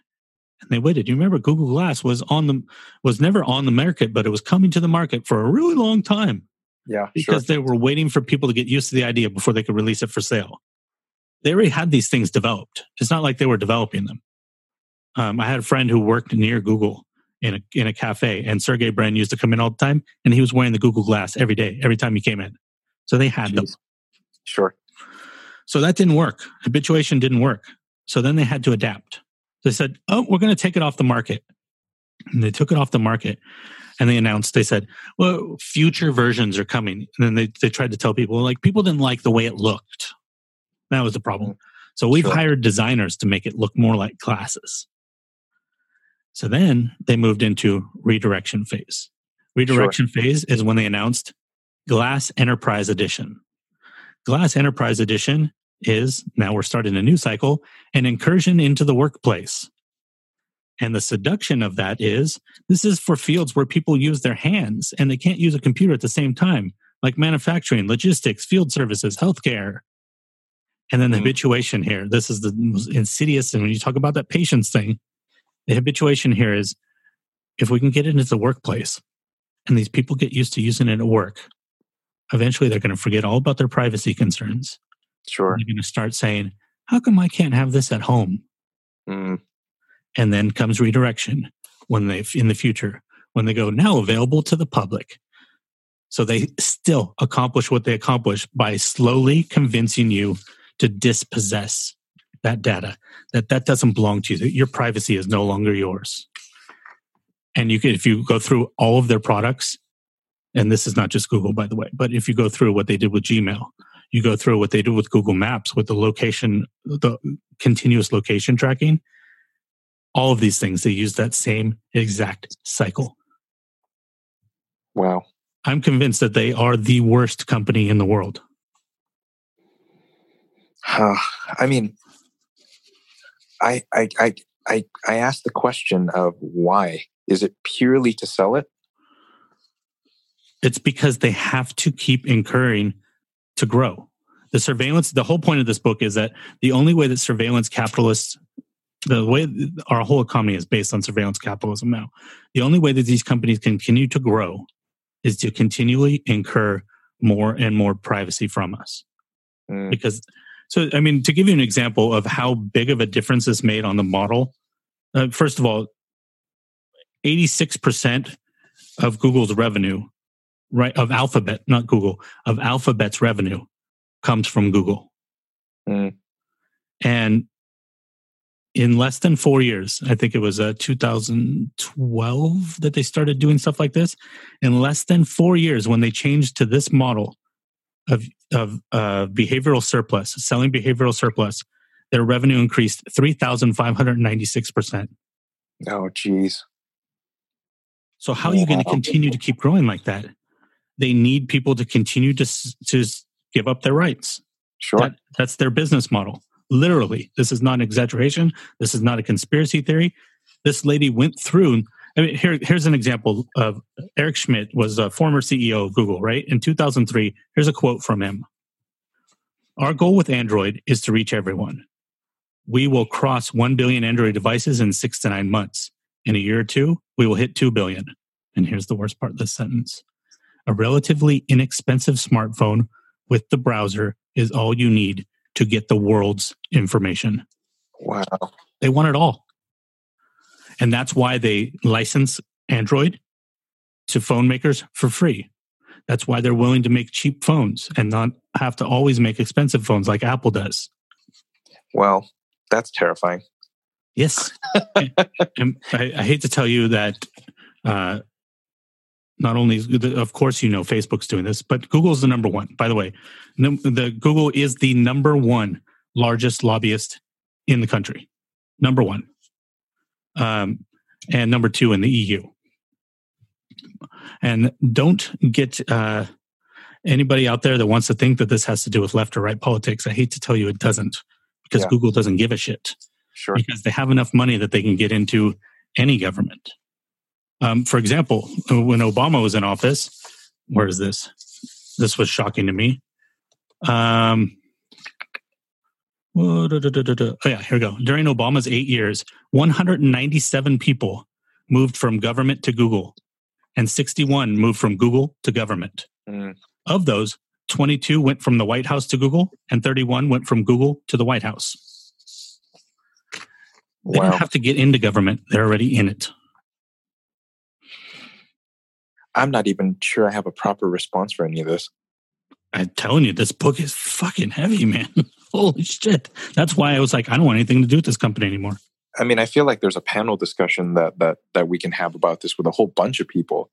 And they waited. You remember Google Glass was on the was never on the market, but it was coming to the market for a really long time Yeah. Sure. because they were waiting for people to get used to the idea before they could release it for sale. They already had these things developed. It's not like they were developing them. Um, I had a friend who worked near Google in a in a cafe, and Sergey Brin used to come in all the time, and he was wearing the Google Glass every day, every time he came in. So they had them. Sure. So that didn't work. Habituation didn't work. So then they had to adapt. They said, "Oh, we're going to take it off the market." And they took it off the market, and they announced. They said, "Well, future versions are coming." And then they they tried to tell people, like people didn't like the way it looked. That was the problem. Mm-hmm. So we've Sure. hired designers to make it look more like glasses. So then they moved into redirection phase. Redirection phase is when they announced Glass Enterprise Edition. Glass Enterprise Edition is now we're starting a new cycle, an incursion into the workplace. And the seduction of that is this is for fields where people use their hands and they can't use a computer at the same time, like manufacturing, logistics, field services, healthcare. And then the Mm. habituation here. This is the most insidious. And when you talk about that patience thing, the habituation here is if we can get it into the workplace and these people get used to using it at work, eventually they're going to forget all about their privacy concerns. Sure. They're going to start saying, How come I can't have this at home? Mm, And then comes redirection when they, in the future, when they go now available to the public. So they still accomplish what they accomplish by slowly convincing you to dispossess that data, that that doesn't belong to you, that your privacy is no longer yours. And you can, if you go through all of their products, and this is not just Google, by the way, but if you go through what they did with Gmail, you go through what they do with Google Maps, with the location, the continuous location tracking, all of these things, they use that same exact cycle. wow. I'm convinced that they are the worst company in the world. I mean, I, I, I, I, I asked the question of why. Is it purely to sell it? It's because they have to keep incurring to grow. The surveillance, the whole point of this book is that the only way that surveillance capitalists, the way our whole economy is based on surveillance capitalism now, the only way that these companies can continue to grow is to continually incur more and more privacy from us. Mm, because so i mean to give you an example of how big of a difference this made on the model uh, first of all 86% of google's revenue right of alphabet not google of alphabet's revenue comes from google Mm. and in less than four years i think it was uh, 2012 that they started doing stuff like this in less than four years when they changed to this model of of uh, behavioral surplus, selling behavioral surplus, their revenue increased 3,596%. Oh, geez. So how are you going to continue to keep growing like that? They need people to continue to to give up their rights. Sure. That, that's their business model. Literally, this is not an exaggeration. This is not a conspiracy theory. This lady went through. I mean, here, here's an example of Eric Schmidt was a former CEO of Google, right? In 2003, here's a quote from him. Our goal with Android is to reach everyone. We will cross 1 billion Android devices in six to nine months. In a year or two, we will hit 2 billion. And here's the worst part of this sentence a relatively inexpensive smartphone with the browser is all you need to get the world's information. wow. They want it all. And that's why they license Android to phone makers for free. That's why they're willing to make cheap phones and not have to always make expensive phones like Apple does. Well, that's terrifying. Yes. I, I hate to tell you that uh, not only, is of course, you know Facebook's doing this, but Google's the number one. By the way, the Google is the number one largest lobbyist in the country. Number one. Um, and number two in the EU. And don't get uh, anybody out there that wants to think that this has to do with left or right politics. I hate to tell you it doesn't because Yeah. Google doesn't give a shit Sure. because they have enough money that they can get into any government. Um, for example, when Obama was in office, where is this? This was shocking to me. Um, oh yeah, here we go. During Obama's eight years, 197 people moved from government to Google, and 61 moved from Google to government. Mm, Of those, 22 went from the White House to Google, and 31 went from Google to the White House. They Wow. don't have to get into government; they're already in it. I'm not even sure I have a proper response for any of this. I'm telling you, this book is fucking heavy, man. Holy shit! That's why I was like, I don't want anything to do with this company anymore. I mean, I feel like there's a panel discussion that that that we can have about this with a whole bunch of people.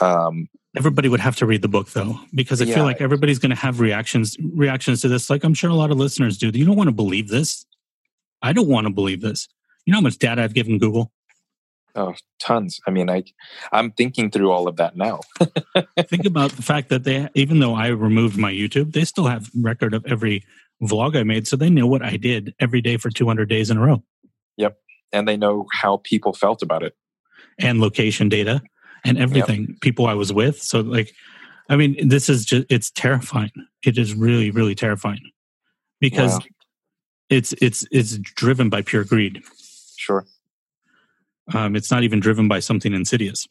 Um, Everybody would have to read the book though, because I Yeah. feel like everybody's going to have reactions reactions to this. Like I'm sure a lot of listeners do. You don't want to believe this. I don't want to believe this. You know how much data I've given Google? Oh, tons. I mean, I I'm thinking through all of that now. Think about the fact that they, even though I removed my YouTube, they still have record of every vlog I made, so they know what I did every day for 200 days in a row, Yep. and they know how people felt about it. and location data and everything, people I was with. So, like, I mean, this is just it's terrifying. It is really, really terrifying because Wow. it's it's it's driven by pure greed. Sure. Um, it's not even driven by something insidious.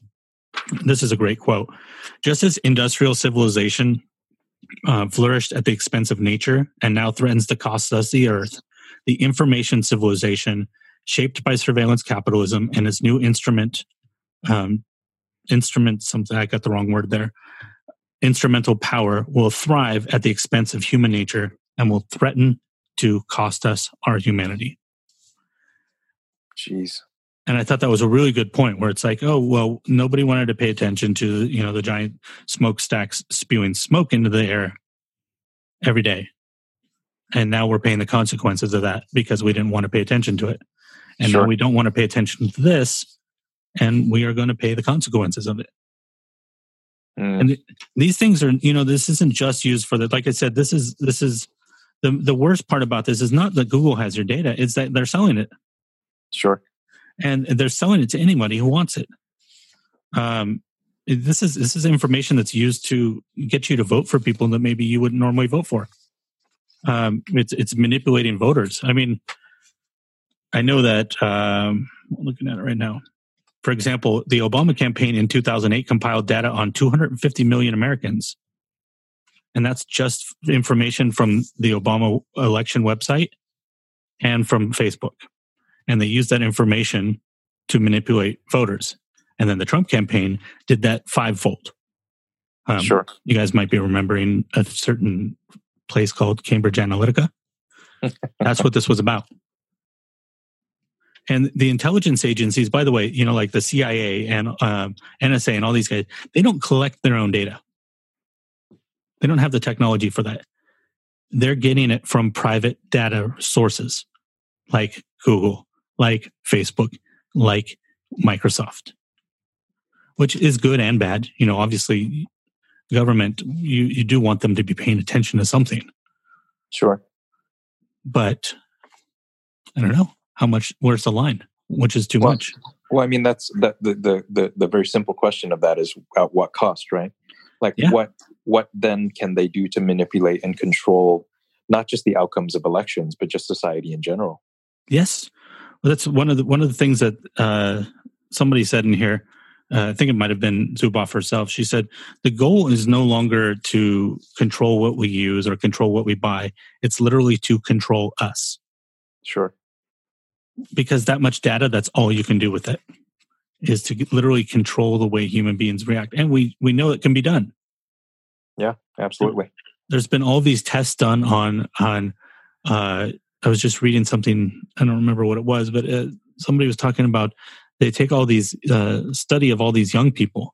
This is a great quote. Just as industrial civilization uh, flourished at the expense of nature and now threatens to cost us the earth, the information civilization, shaped by surveillance capitalism and its new instrument, um, instrument, something, I got the wrong word there, instrumental power will thrive at the expense of human nature and will threaten to cost us our humanity. Jeez. And I thought that was a really good point where it's like, oh well, nobody wanted to pay attention to you know the giant smokestacks spewing smoke into the air every day, and now we're paying the consequences of that because we didn't want to pay attention to it, and now we don't want to pay attention to this, and we are going to pay the consequences of it. Mm, And these things are you know this isn't just used for the like I said this is this is the the worst part about this is not that Google has your data; it's that they're selling it. sure. And they're selling it to anybody who wants it. Um, this is this is information that's used to get you to vote for people that maybe you wouldn't normally vote for. Um, it's it's manipulating voters. I mean, I know that. Um, I'm looking at it right now. For example, the Obama campaign in 2008 compiled data on 250 million Americans, and that's just information from the Obama election website and from Facebook and they used that information to manipulate voters. And then the Trump campaign did that fivefold. Um, sure. You guys might be remembering a certain place called Cambridge Analytica. That's what this was about. And the intelligence agencies, by the way, you know, like the CIA and um, NSA and all these guys, they don't collect their own data. They don't have the technology for that. they're getting it from private data sources like Google, like Facebook, like Microsoft, which is good and bad. You know, obviously, government, you, you do want them to be paying attention to something, Sure. but I don't know how much, where's the line? Which is too Well, much. Well, I mean, that's that the, the the the very simple question of that is at what cost, right? Like, Yeah. what what then can they do to manipulate and control not just the outcomes of elections, but just society in general? Yes, that's one of the one of the things that uh, somebody said in here. Uh, I think it might have been Zuboff herself. She said the goal is no longer to control what we use or control what we buy. It's literally to control us Sure. because that much data. That's all you can do with it is to literally control the way human beings react, and we we know it can be done. Yeah. Absolutely. there's been all these tests done on on uh i was just reading something i don't remember what it was but uh, somebody was talking about they take all these uh study of all these young people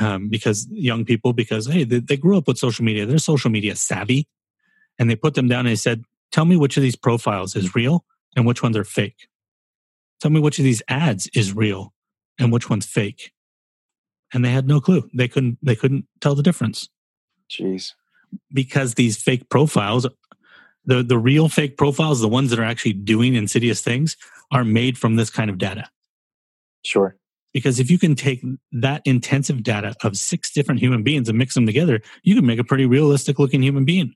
um because young people because hey they, they grew up with social media they're social media savvy and they put them down and they said tell me which of these profiles is real and which ones are fake. Tell me which of these ads is real and which one's fake. And they had no clue. They couldn't they couldn't tell the difference. Jeez. because these fake profiles the the real fake profiles the ones that are actually doing insidious things are made from this kind of data Sure. because if you can take that intensive data of six different human beings and mix them together you can make a pretty realistic looking human being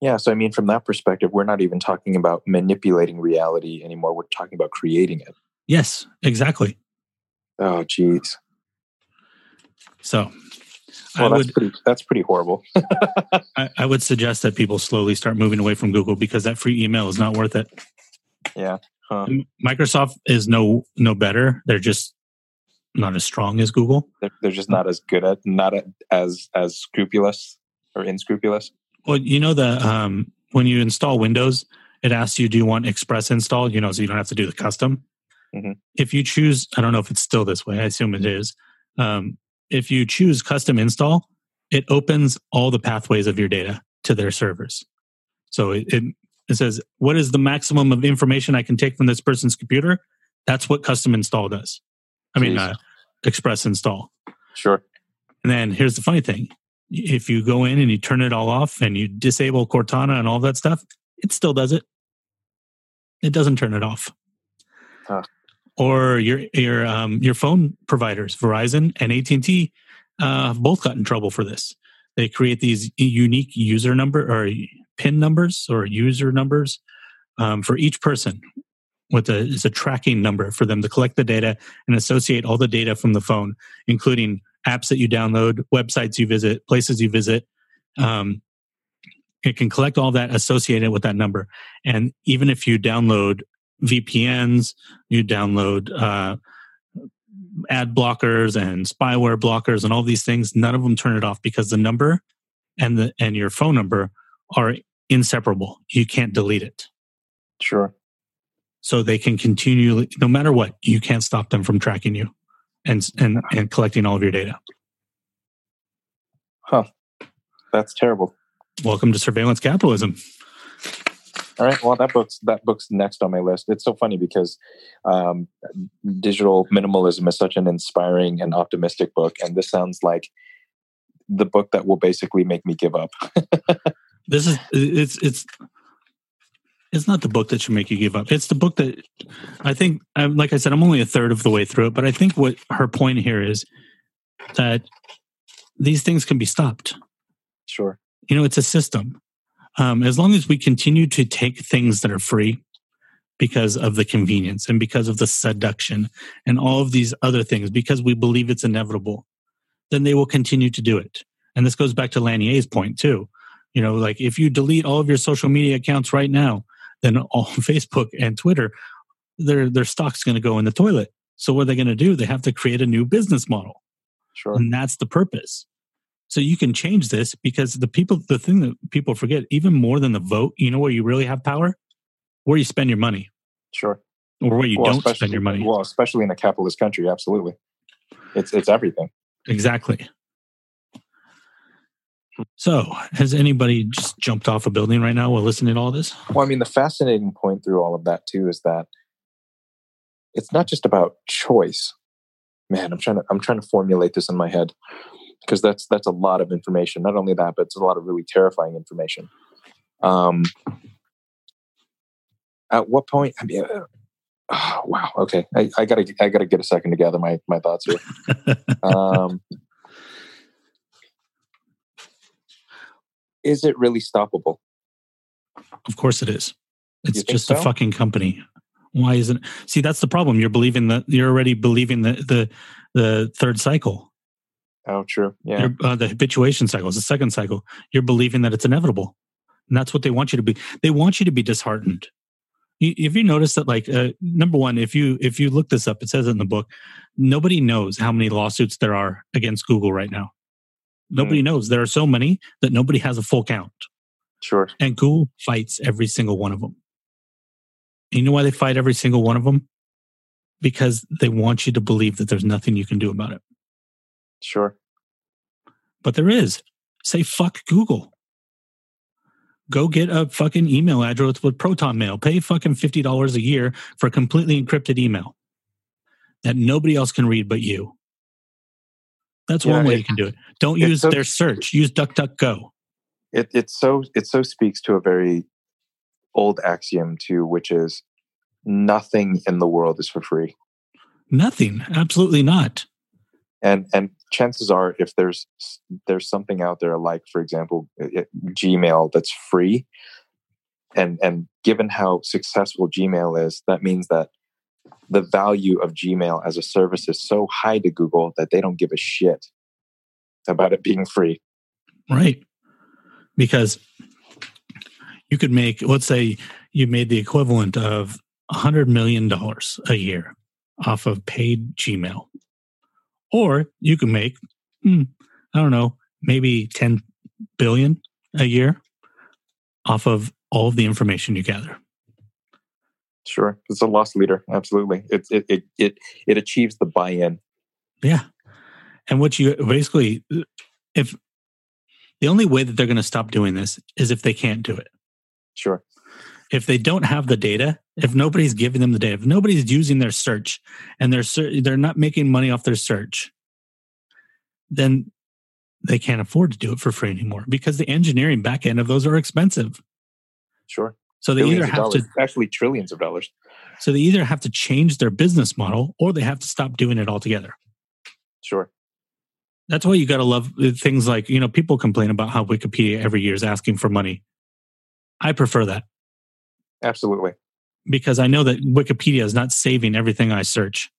Yeah. So I mean, from that perspective, we're not even talking about manipulating reality anymore. We're talking about creating it. yes exactly Oh, geez. so Well, I that's would pretty. That's pretty horrible. I, I would suggest that people slowly start moving away from Google because that free email is not worth it. yeah. Huh. Microsoft is no no better. They're just not as strong as Google. They're, they're just not as good at, not as as scrupulous or inscrupulous. Well, you know the um, when you install Windows, it asks you, "Do you want Express installed?" You know, so you don't have to do the custom. Mhm. If you choose, I don't know if it's still this way. I assume it is. Um, if you choose custom install, it opens all the pathways of your data to their servers. So it, it it says, "What is the maximum of information I can take from this person's computer?" That's what custom install does. I mean, uh, Express install. Sure. And then here's the funny thing. If you go in and you turn it all off and you disable Cortana and all that stuff, it still does it. It doesn't turn it off. Huh. Or your your um, your phone providers, Verizon and AT and T, uh, have both got in trouble for this. They create these unique user number or PIN numbers or user numbers um, for each person. With a a tracking number for them to collect the data and associate all the data from the phone, including apps that you download, websites you visit, places you visit. Um, it can collect all that associated with that number. And even if you download VPNs, you download uh, ad blockers and spyware blockers and all these things, none of them turn it off because the number and the and your phone number are inseparable. You can't delete it. Sure. So they can continually, no matter what, you can't stop them from tracking you and and and collecting all of your data. Huh. That's terrible. Welcome to surveillance capitalism. All right. Well, that book's that book's next on my list. It's so funny because um, digital minimalism is such an inspiring and optimistic book, and this sounds like the book that will basically make me give up. This is it's it's it's not the book that should make you give up. It's the book that I think. I'm, like I said, I'm only a third of the way through it, but I think what her point here is that these things can be stopped. Sure. You know, it's a system. Um, as long as we continue to take things that are free because of the convenience and because of the seduction and all of these other things, because we believe it's inevitable, then they will continue to do it. And this goes back to Lanier's point too. You know, like if you delete all of your social media accounts right now, then all Facebook and Twitter, their their stock's going to go in the toilet. So what are they going to do? They have to create a new business model. Sure. And that's the purpose. So you can change this because the people, the thing that people forget, even more than the vote, you know where you really have power? Where you spend your money Sure. or where you Well, don't spend your money. Well, especially in a capitalist country, absolutely. It's it's everything. Exactly. So, has anybody just jumped off a building right now while listening to all this? Well, I mean, the fascinating point through all of that too is that it's not just about choice. Man, I'm trying to I'm trying to formulate this in my head because that's that's a lot of information. Not only that, but it's a lot of really terrifying information. Um, at what point? I mean, oh, wow. Okay, I, I gotta I gotta get a second to gather my my thoughts here. Um, is it really stoppable? Of course it is. It's just a fucking company. Why isn't it? See, that's the problem. You're believing that you're already believing the the the third cycle. Oh, true. Yeah. Uh, the habituation cycle is the second cycle. You're believing that it's inevitable, and that's what they want you to be. They want you to be disheartened. You- If you notice that, like uh, number one, if you if you look this up, it says it in the book. Nobody knows how many lawsuits there are against Google right now. Nobody knows. There are so many that nobody has a full count. Sure. And Google fights every single one of them. And you know why they fight every single one of them? Because they want you to believe that there's nothing you can do about it. Sure. But there is. Say fuck Google. Go get a fucking email address with Proton Mail. Pay fucking $50 a year for a completely encrypted email that nobody else can read but you. That's Yeah, one way it- you can do it. Don't use so- their search. Use DuckDuckGo. it it so it so speaks to a very old axiom too, which is nothing in the world is for free. Nothing. Absolutely not. And and chances are, if there's there's something out there like, for example, Gmail that's free, and and given how successful Gmail is, that means that the value of Gmail as a service is so high to Google that they don't give a shit about it being free. Right. Because you could make, let's say you made the equivalent of $100 million a year off of paid Gmail. Or you can make, hmm, I don't know, maybe 10 billion a year off of all of the information you gather. Sure, it's a loss leader. Absolutely, it it it it, it achieves the buy-in. Yeah. And what you basically, if the only way that they're going to stop doing this is if they can't do it. Sure, if they don't have the data, if nobody's giving them the data, if nobody's using their search and they're ser- they're not making money off their search, then they can't afford to do it for free anymore because the engineering back end of those are expensive. sure. So they Billions either have to actually trillions of dollars. so they either have to change their business model or they have to stop doing it altogether. Sure, That's why you got to love uh, things like, you know, people complain about how Wikipedia every year is asking for money. I prefer that absolutely. Because I know that Wikipedia is not saving everything I search.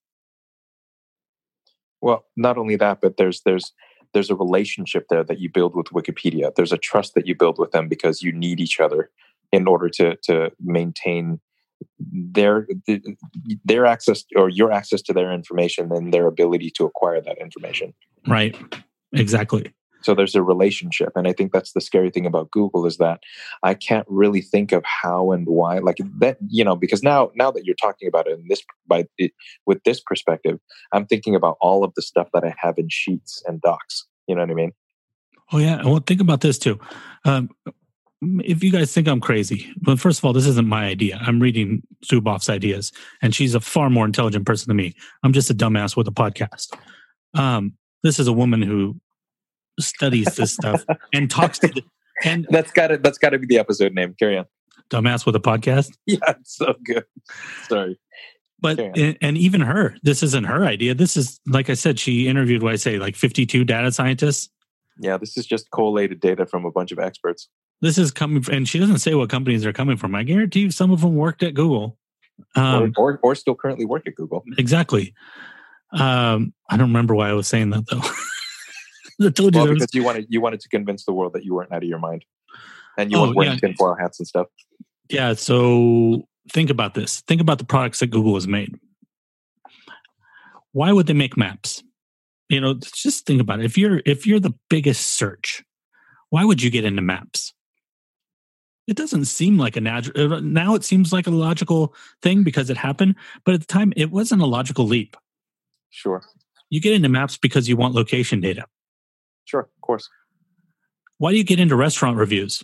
Well, not only that, but there's there's there's a relationship there that you build with Wikipedia. There's a trust that you build with them because you need each other in order to to maintain their their access or your access to their information and their ability to acquire that information. Right. Exactly. So there's a relationship, and I think that's the scary thing about Google is that I can't really think of how and why. Like that, you know, because now now that you're talking about it in this by it, with this perspective, I'm thinking about all of the stuff that I have in sheets and docs. You know what I mean? Oh yeah. Well, think about this too. Um, if you guys think I'm crazy, well, first of all, this isn't my idea. I'm reading Zuboff's ideas, and she's a far more intelligent person than me. I'm just a dumbass with a podcast. Um, this is a woman who studies this stuff and talks to the and That's got to that's got to be the episode name. Carry on. dumbass with a podcast. Yeah, it's so good. Sorry. But and, and even her, this isn't her idea. This is like I said, she interviewed what I say, like 52 data scientists. Yeah, this is just collated data from a bunch of experts. This is coming, from, and she doesn't say what companies they're coming from. I guarantee you, some of them worked at Google. Um, or, or or still currently work at Google. exactly. Um, I don't remember why I was saying that though. I told you Well, because you wanted you wanted to convince the world that you weren't out of your mind, and you Oh, weren't wearing yeah. tinfoil hats and stuff. yeah. So think about this. Think about the products that Google has made. Why would they make maps? You know, just think about it. If you're if you're the biggest search, why would you get into maps? It doesn't seem like a natural. Uh, uh, now it seems like a logical thing because it happened, but at the time it wasn't a logical leap. Sure, You get into maps because you want location data. Sure, of course. Why do you get into restaurant reviews?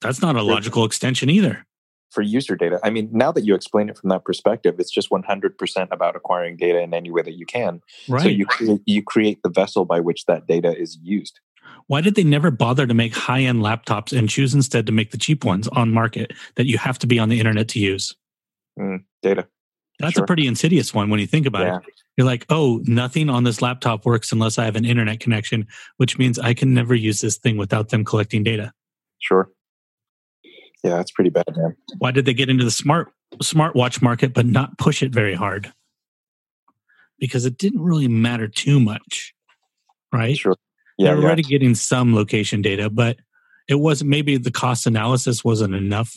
That's not a logical extension either. for user data. I mean, now that you explain it from that perspective, it's just 100% about acquiring data in any way that you can. Right. So you create, you create the vessel by which that data is used. Why did they never bother to make high end laptops and choose instead to make the cheap ones on market that you have to be on the internet to use? Mm, data. That's Sure. a pretty insidious one when you think about Yeah. it. You're like, oh, nothing on this laptop works unless I have an internet connection, which means I can never use this thing without them collecting data. Sure. Yeah, that's pretty bad, man. Why did they get into the smart smartwatch market but not push it very hard? Because it didn't really matter too much, right? Sure. Yeah, They're yeah. already getting some location data, but it wasn't maybe the cost analysis wasn't enough.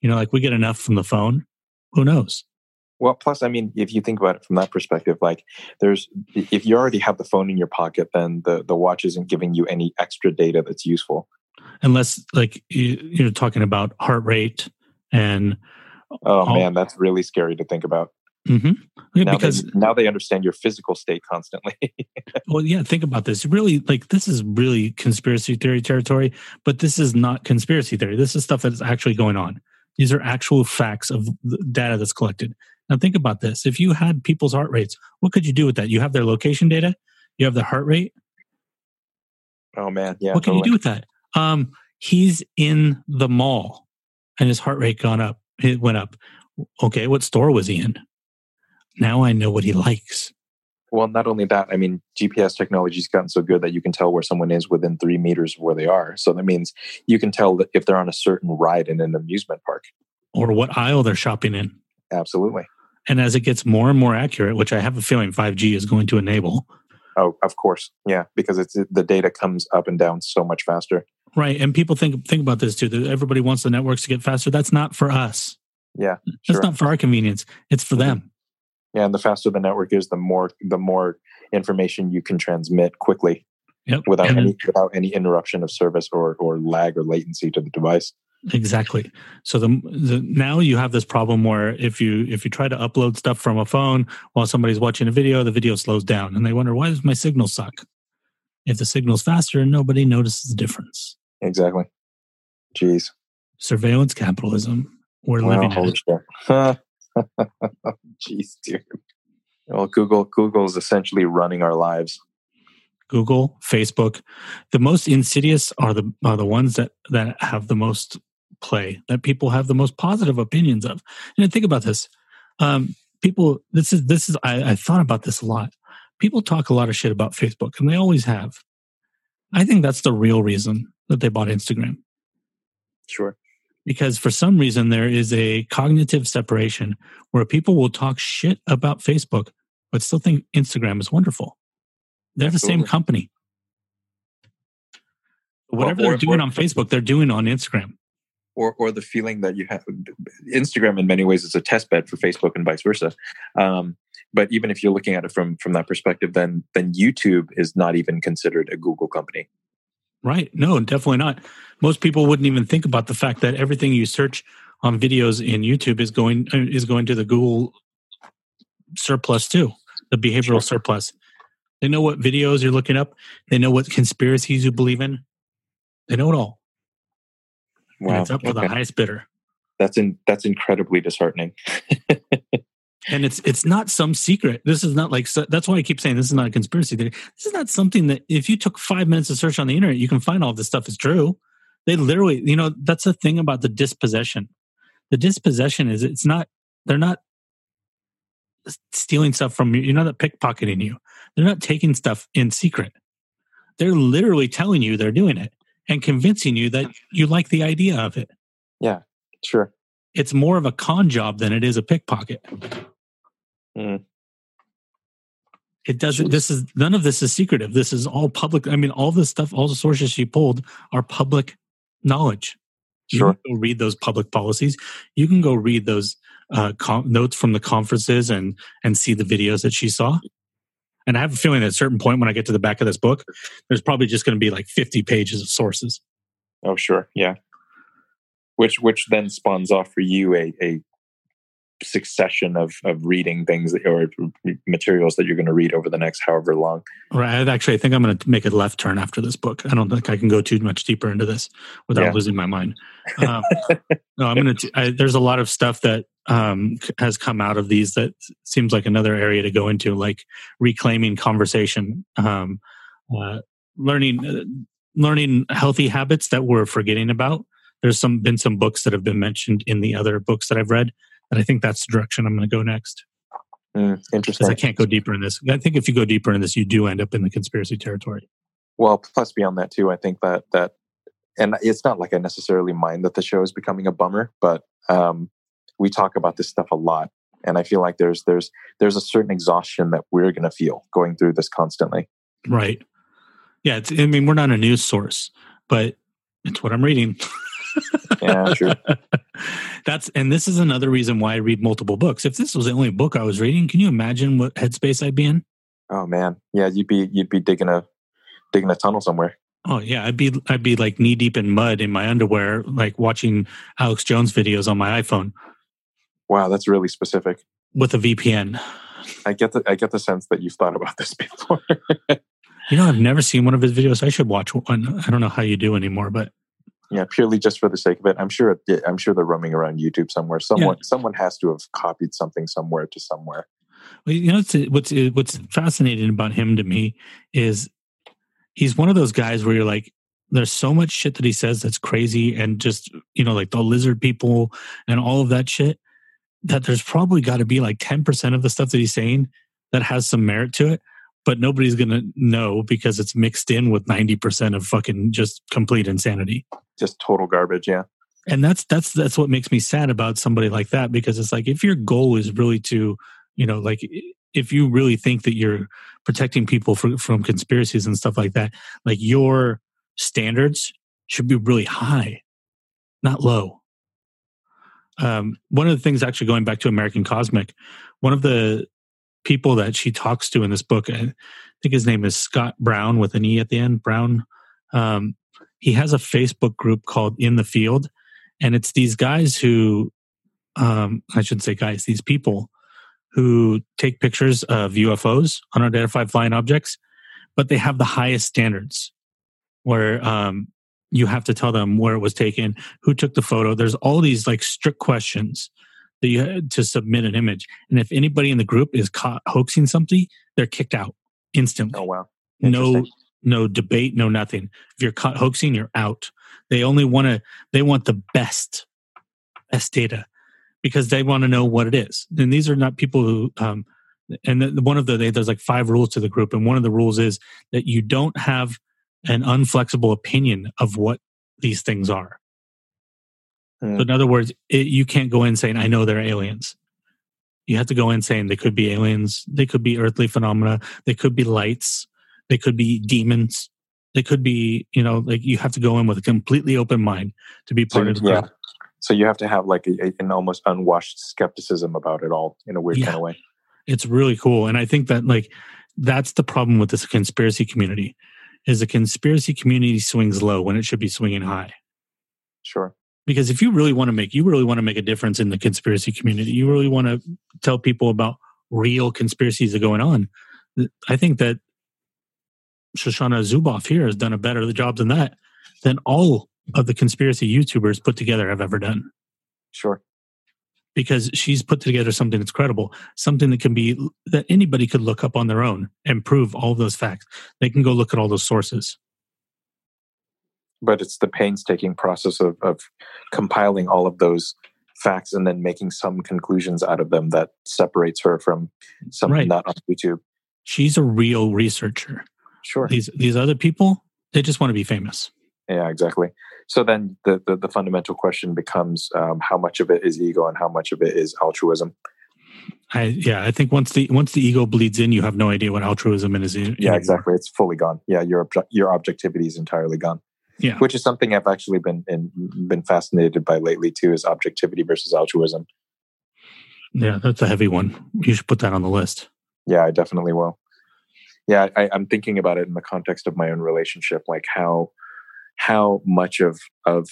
You know, like we get enough from the phone. Who knows? Well, plus, I mean, if you think about it from that perspective, like there's, if you already have the phone in your pocket, then the, the watch isn't giving you any extra data that's useful. Unless like you, you're talking about heart rate and Oh, Oh. man, that's really scary to think about. Mhm. Yeah, Now because they, now they understand your physical state constantly. well yeah think about this really like this is really conspiracy theory territory but this is not conspiracy theory this is stuff that is actually going on these are actual facts of the data that's collected now think about this. If you had people's heart rates what could you do with that? You have their location data? You have their heart rate? Oh man, yeah. what can you do with that? Um he's in the mall and his heart rate gone up. It went up. Okay what store was he in? Now i know what he likes. Well, not only that, I mean, GPS technology's gotten so good that you can tell where someone is within three meters of where they are. So that means you can tell that if they're on a certain ride in an amusement park. or what aisle they're shopping in. Absolutely. And as it gets more and more accurate, which I have a feeling 5G is going to enable, Oh, of course. Yeah, because it's the data comes up and down so much faster. right? And people think think about this too. That everybody wants the networks to get faster. That's not for us. Yeah, That's sure. not for our convenience. It's for mm-hmm. them. Yeah, and the faster the network is, the more the more information you can transmit quickly Yep. without And- any without any interruption of service or or lag or latency to the device. Exactly. So the, the now you have this problem where if you if you try to upload stuff from a phone while somebody's watching a video, the video slows down, and they wonder why does my signal suck? If the signal's faster, nobody notices the difference. Exactly. Jeez. Surveillance capitalism. We're Wow, living in holy it. shit. Jeez, dude. Well, Google Google is essentially running our lives. Google, Facebook. The most insidious are the are the ones that that have the most play, that people have the most positive opinions of. And think about this. Um, people, this is this is I, I thought about this a lot. People talk a lot of shit about Facebook, and they always have. I think that's the real reason that they bought Instagram. Sure. Because for some reason there is a cognitive separation where people will talk shit about Facebook, but still think Instagram is wonderful. They're the same company. Whatever or- they're doing or- on Facebook, they're doing on Instagram. Or or the feeling that you have Instagram in many ways is a test bed for Facebook and vice versa. Um, but even if you're looking at it from from that perspective, then then YouTube is not even considered a Google company. Right. No, definitely not. Most people wouldn't even think about the fact that everything you search on videos in YouTube is going uh, is going to the Google surplus too, the behavioral Sure. surplus. They know what videos you're looking up. They know what conspiracies you believe in. They know it all. Wow. it's up for the highest bidder. That's in that's incredibly disheartening. And it's it's not some secret. This is not like so- that's why I keep saying this is not a conspiracy theory. This is not something that if you took five minutes to search on the internet, you can find all this stuff is true. They literally, you know, that's the thing about the dispossession. The dispossession is it's not they're not stealing stuff from you. You're not pickpocketing you. They're not taking stuff in secret. They're literally telling you they're doing it and convincing you that you like the idea of it. Yeah, sure. It's more of a con job than it is a pickpocket. Mm. It doesn't. This is none of this is secretive. This is all public. I mean, all this stuff, all the sources she pulled are public knowledge. You Sure. can go read those public policies. You can go read those uh, com- notes from the conferences and and see the videos that she saw. And I have a feeling at a certain point when I get to the back of this book, there's probably just going to be like 50 pages of sources. Oh, sure. Yeah. Which which then spawns off for you a a succession of of reading things that, or materials that you're going to read over the next however long. Right. I actually, I think I'm going to make a left turn after this book. I don't think I can go too much deeper into this without Yeah. losing my mind. Um, no, I'm going to. There's a lot of stuff that um, has come out of these that seems like another area to go into, like reclaiming conversation, um, uh, learning, uh, learning healthy habits that we're forgetting about. There's some been some books that have been mentioned in the other books that I've read, and I think that's the direction I'm going to go next Mm, because interesting. I can't go deeper in this. I think if you go deeper in this, you do end up in the conspiracy territory. Well, plus beyond that too, I think that that, and it's not like I necessarily mind that the show is becoming a bummer, but um, we talk about this stuff a lot, and I feel like there's there's there's a certain exhaustion that we're going to feel going through this constantly. Right. Yeah. It's, I mean, we're not a news source, but it's what I'm reading. Yeah, true. That's and this is another reason why I read multiple books. If this was the only book I was reading, can you imagine what headspace I'd be in? Oh man, yeah, you'd be you'd be digging a digging a tunnel somewhere. Oh yeah, I'd be I'd be like knee deep in mud in my underwear, like watching Alex Jones videos on my iPhone Wow, that's really specific. with a VPN. I get the I get the sense that you've thought about this before. You know, I've never seen one of his videos. I should watch one. I don't know how you do anymore, but yeah, purely just for the sake of it. I'm sure it, I'm sure they're roaming around YouTube somewhere. Someone someone has to have copied something somewhere to somewhere. Well, you know what's what's fascinating about him to me is he's one of those guys where you're like there's so much shit that he says that's crazy and just you know like the lizard people and all of that shit that there's probably got to be like 10% of the stuff that he's saying that has some merit to it but nobody's going to know because it's mixed in with 90% of fucking just complete insanity Just total garbage. Yeah. and that's that's that's what makes me sad about somebody like that because it's like if your goal is really to you know like if you really think that you're protecting people from, from conspiracies and stuff like that like your standards should be really high not low um, one of the things actually going back to american cosmic one of the people that she talks to in this book i think his name is scott brown with an e at the end brown um, he has a facebook group called in the field and it's these guys who um, i shouldn't say guys these people who take pictures of ufos unidentified flying objects but they have the highest standards where um, you have to tell them where it was taken who took the photo. There's all these like strict questions that you had to submit an image. And if anybody in the group is caught hoaxing something they're kicked out instantly. Oh wow. no no debate no nothing. If you're caught hoaxing you're out. They only want to they want the best best data because they want to know what it is. And these are not people who um and the, one of the there's like five rules to the group. And one of the rules is that you don't have an unflexible opinion of what these things are Hmm. so in other words it, you can't go in saying i know they're aliens you have to go in saying they could be aliens they could be earthly phenomena they could be lights they could be demons they could be you know like you have to go in with a completely open mind to be So, part of the yeah. group So you have to have like a, a- an almost unwashed skepticism about it all in a weird Yeah. kind of way. it's really cool and i think that like that's the problem with this conspiracy community is the conspiracy community swings low when it should be swinging high Sure. because if you really want to make you really want to make a difference in the conspiracy community you really want to tell people about real conspiracies that are going on i think that shoshana zuboff here has done a better job than that than all of the conspiracy youtubers put together have ever done Sure. Because she's put together something that's credible something that can be that anybody could look up on their own and prove all those facts they can go look at all those sources But it's the painstaking process of, of compiling all of those facts and then making some conclusions out of them that separates her from something Right. not on YouTube. she's a real researcher Sure. these these other people they just want to be famous Yeah, exactly. So then the, the, the fundamental question becomes um, how much of it is ego and how much of it is altruism. I yeah, I think once the once the ego bleeds in, you have no idea what altruism is. in- Yeah, exactly. It's fully gone. Yeah, your your objectivity is entirely gone. Yeah. which is something I've actually been in, been fascinated by lately too. Is objectivity versus altruism. Yeah, that's a heavy one. You should put that on the list. Yeah, I definitely will. Yeah, I, I'm thinking about it in the context of my own relationship, like how how much of of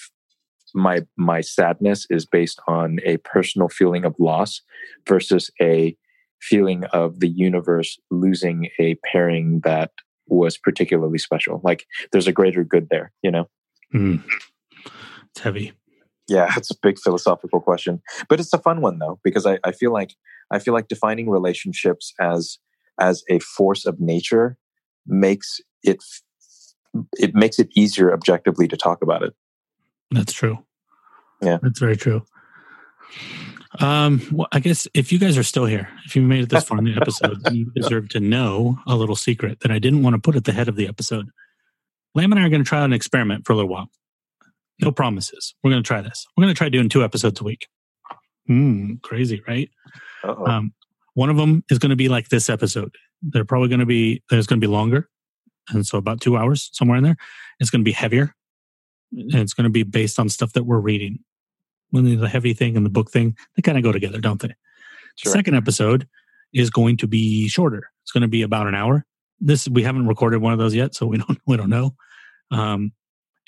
my my sadness is based on a personal feeling of loss versus a feeling of the universe losing a pairing that was particularly special. Like there's a greater good there, you know? Mm. It's heavy. Yeah, it's a big philosophical question, but it's a fun one though because I, I feel like I feel like defining relationships as as a force of nature makes it it makes it easier objectively to talk about it. That's true. Yeah. That's very true. Um, well, I guess if you guys are still here, if you made it this far in the episode, you deserve to know a little secret that I didn't want to put at the head of the episode. Lam and I are going to try an experiment for a little while. No promises. We're going to try this. We're going to try doing two episodes a week. Hmm, crazy, right? Um, one of them is going to be like this episode. They're probably going to be, there's going to be longer. And so about two hours, somewhere in there. It's going to be heavier. And it's going to be based on stuff that we're reading. When the heavy thing and the book thing, they kind of go together, don't they? Sure. Second episode is going to be shorter. It's going to be about an hour. This we haven't recorded one of those yet, so we don't we don't know. Um,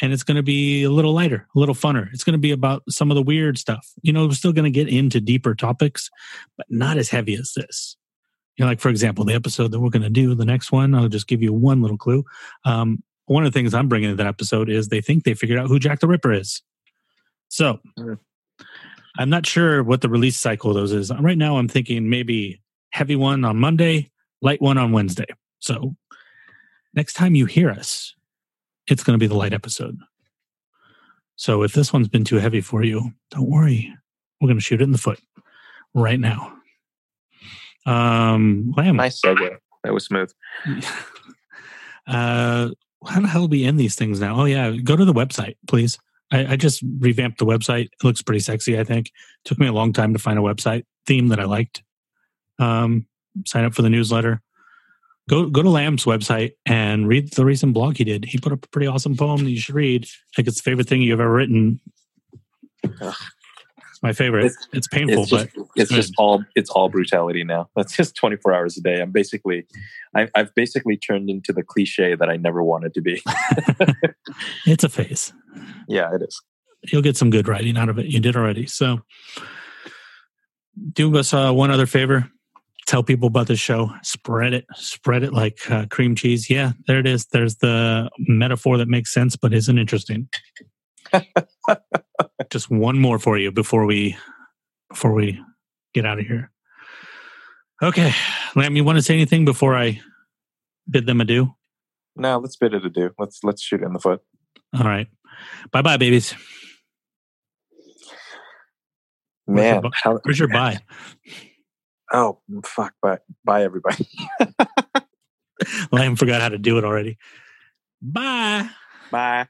and it's going to be a little lighter, a little funner. It's going to be about some of the weird stuff. You know, we're still going to get into deeper topics, but not as heavy as this. You know, like for example, the episode that we're going to do, the next one, I'll just give you one little clue. Um, one of the things I'm bringing to that episode is they think they figured out who Jack the Ripper is. So Mm. I'm not sure what the release cycle of those is. Right now, I'm thinking maybe heavy one on Monday, light one on Wednesday. So next time you hear us, it's going to be the light episode. So if this one's been too heavy for you, don't worry. We're going to shoot it in the foot right now. Um, Lam, nice segue. That was smooth. uh, how the hell do we end these things now? Oh yeah, go to the website, please. I, I just revamped the website. It looks pretty sexy. I think took me a long time to find a website theme that I liked. Um, sign up for the newsletter. Go go to Lam's website and read the recent blog he did. He put up a pretty awesome poem that you should read. I think it's the favorite thing you've ever written. Ugh. My favorite. It's, It's- painful, It's just, but it's good. just all it's all brutality now. That's just 24 hours a day. I'm basically, I, I've basically turned into the cliche that I never wanted to be. it's a phase. yeah, it is. you'll get some good writing out of it. You did already. So do us uh, one other favor. Tell people about the show. Spread it. Spread it like uh, cream cheese. Yeah, there it is. There's the metaphor that makes sense but isn't interesting. Just one more for you before we before we get out of here. Okay, Lam, you want to say anything before I bid them adieu? No, let's bid it adieu. Let's let's shoot it in the foot. All right. Bye bye, babies. Where's your Man, how, Where's your bye? oh fuck! Bye, bye, everybody. Lam forgot how to do it already. Bye. Bye.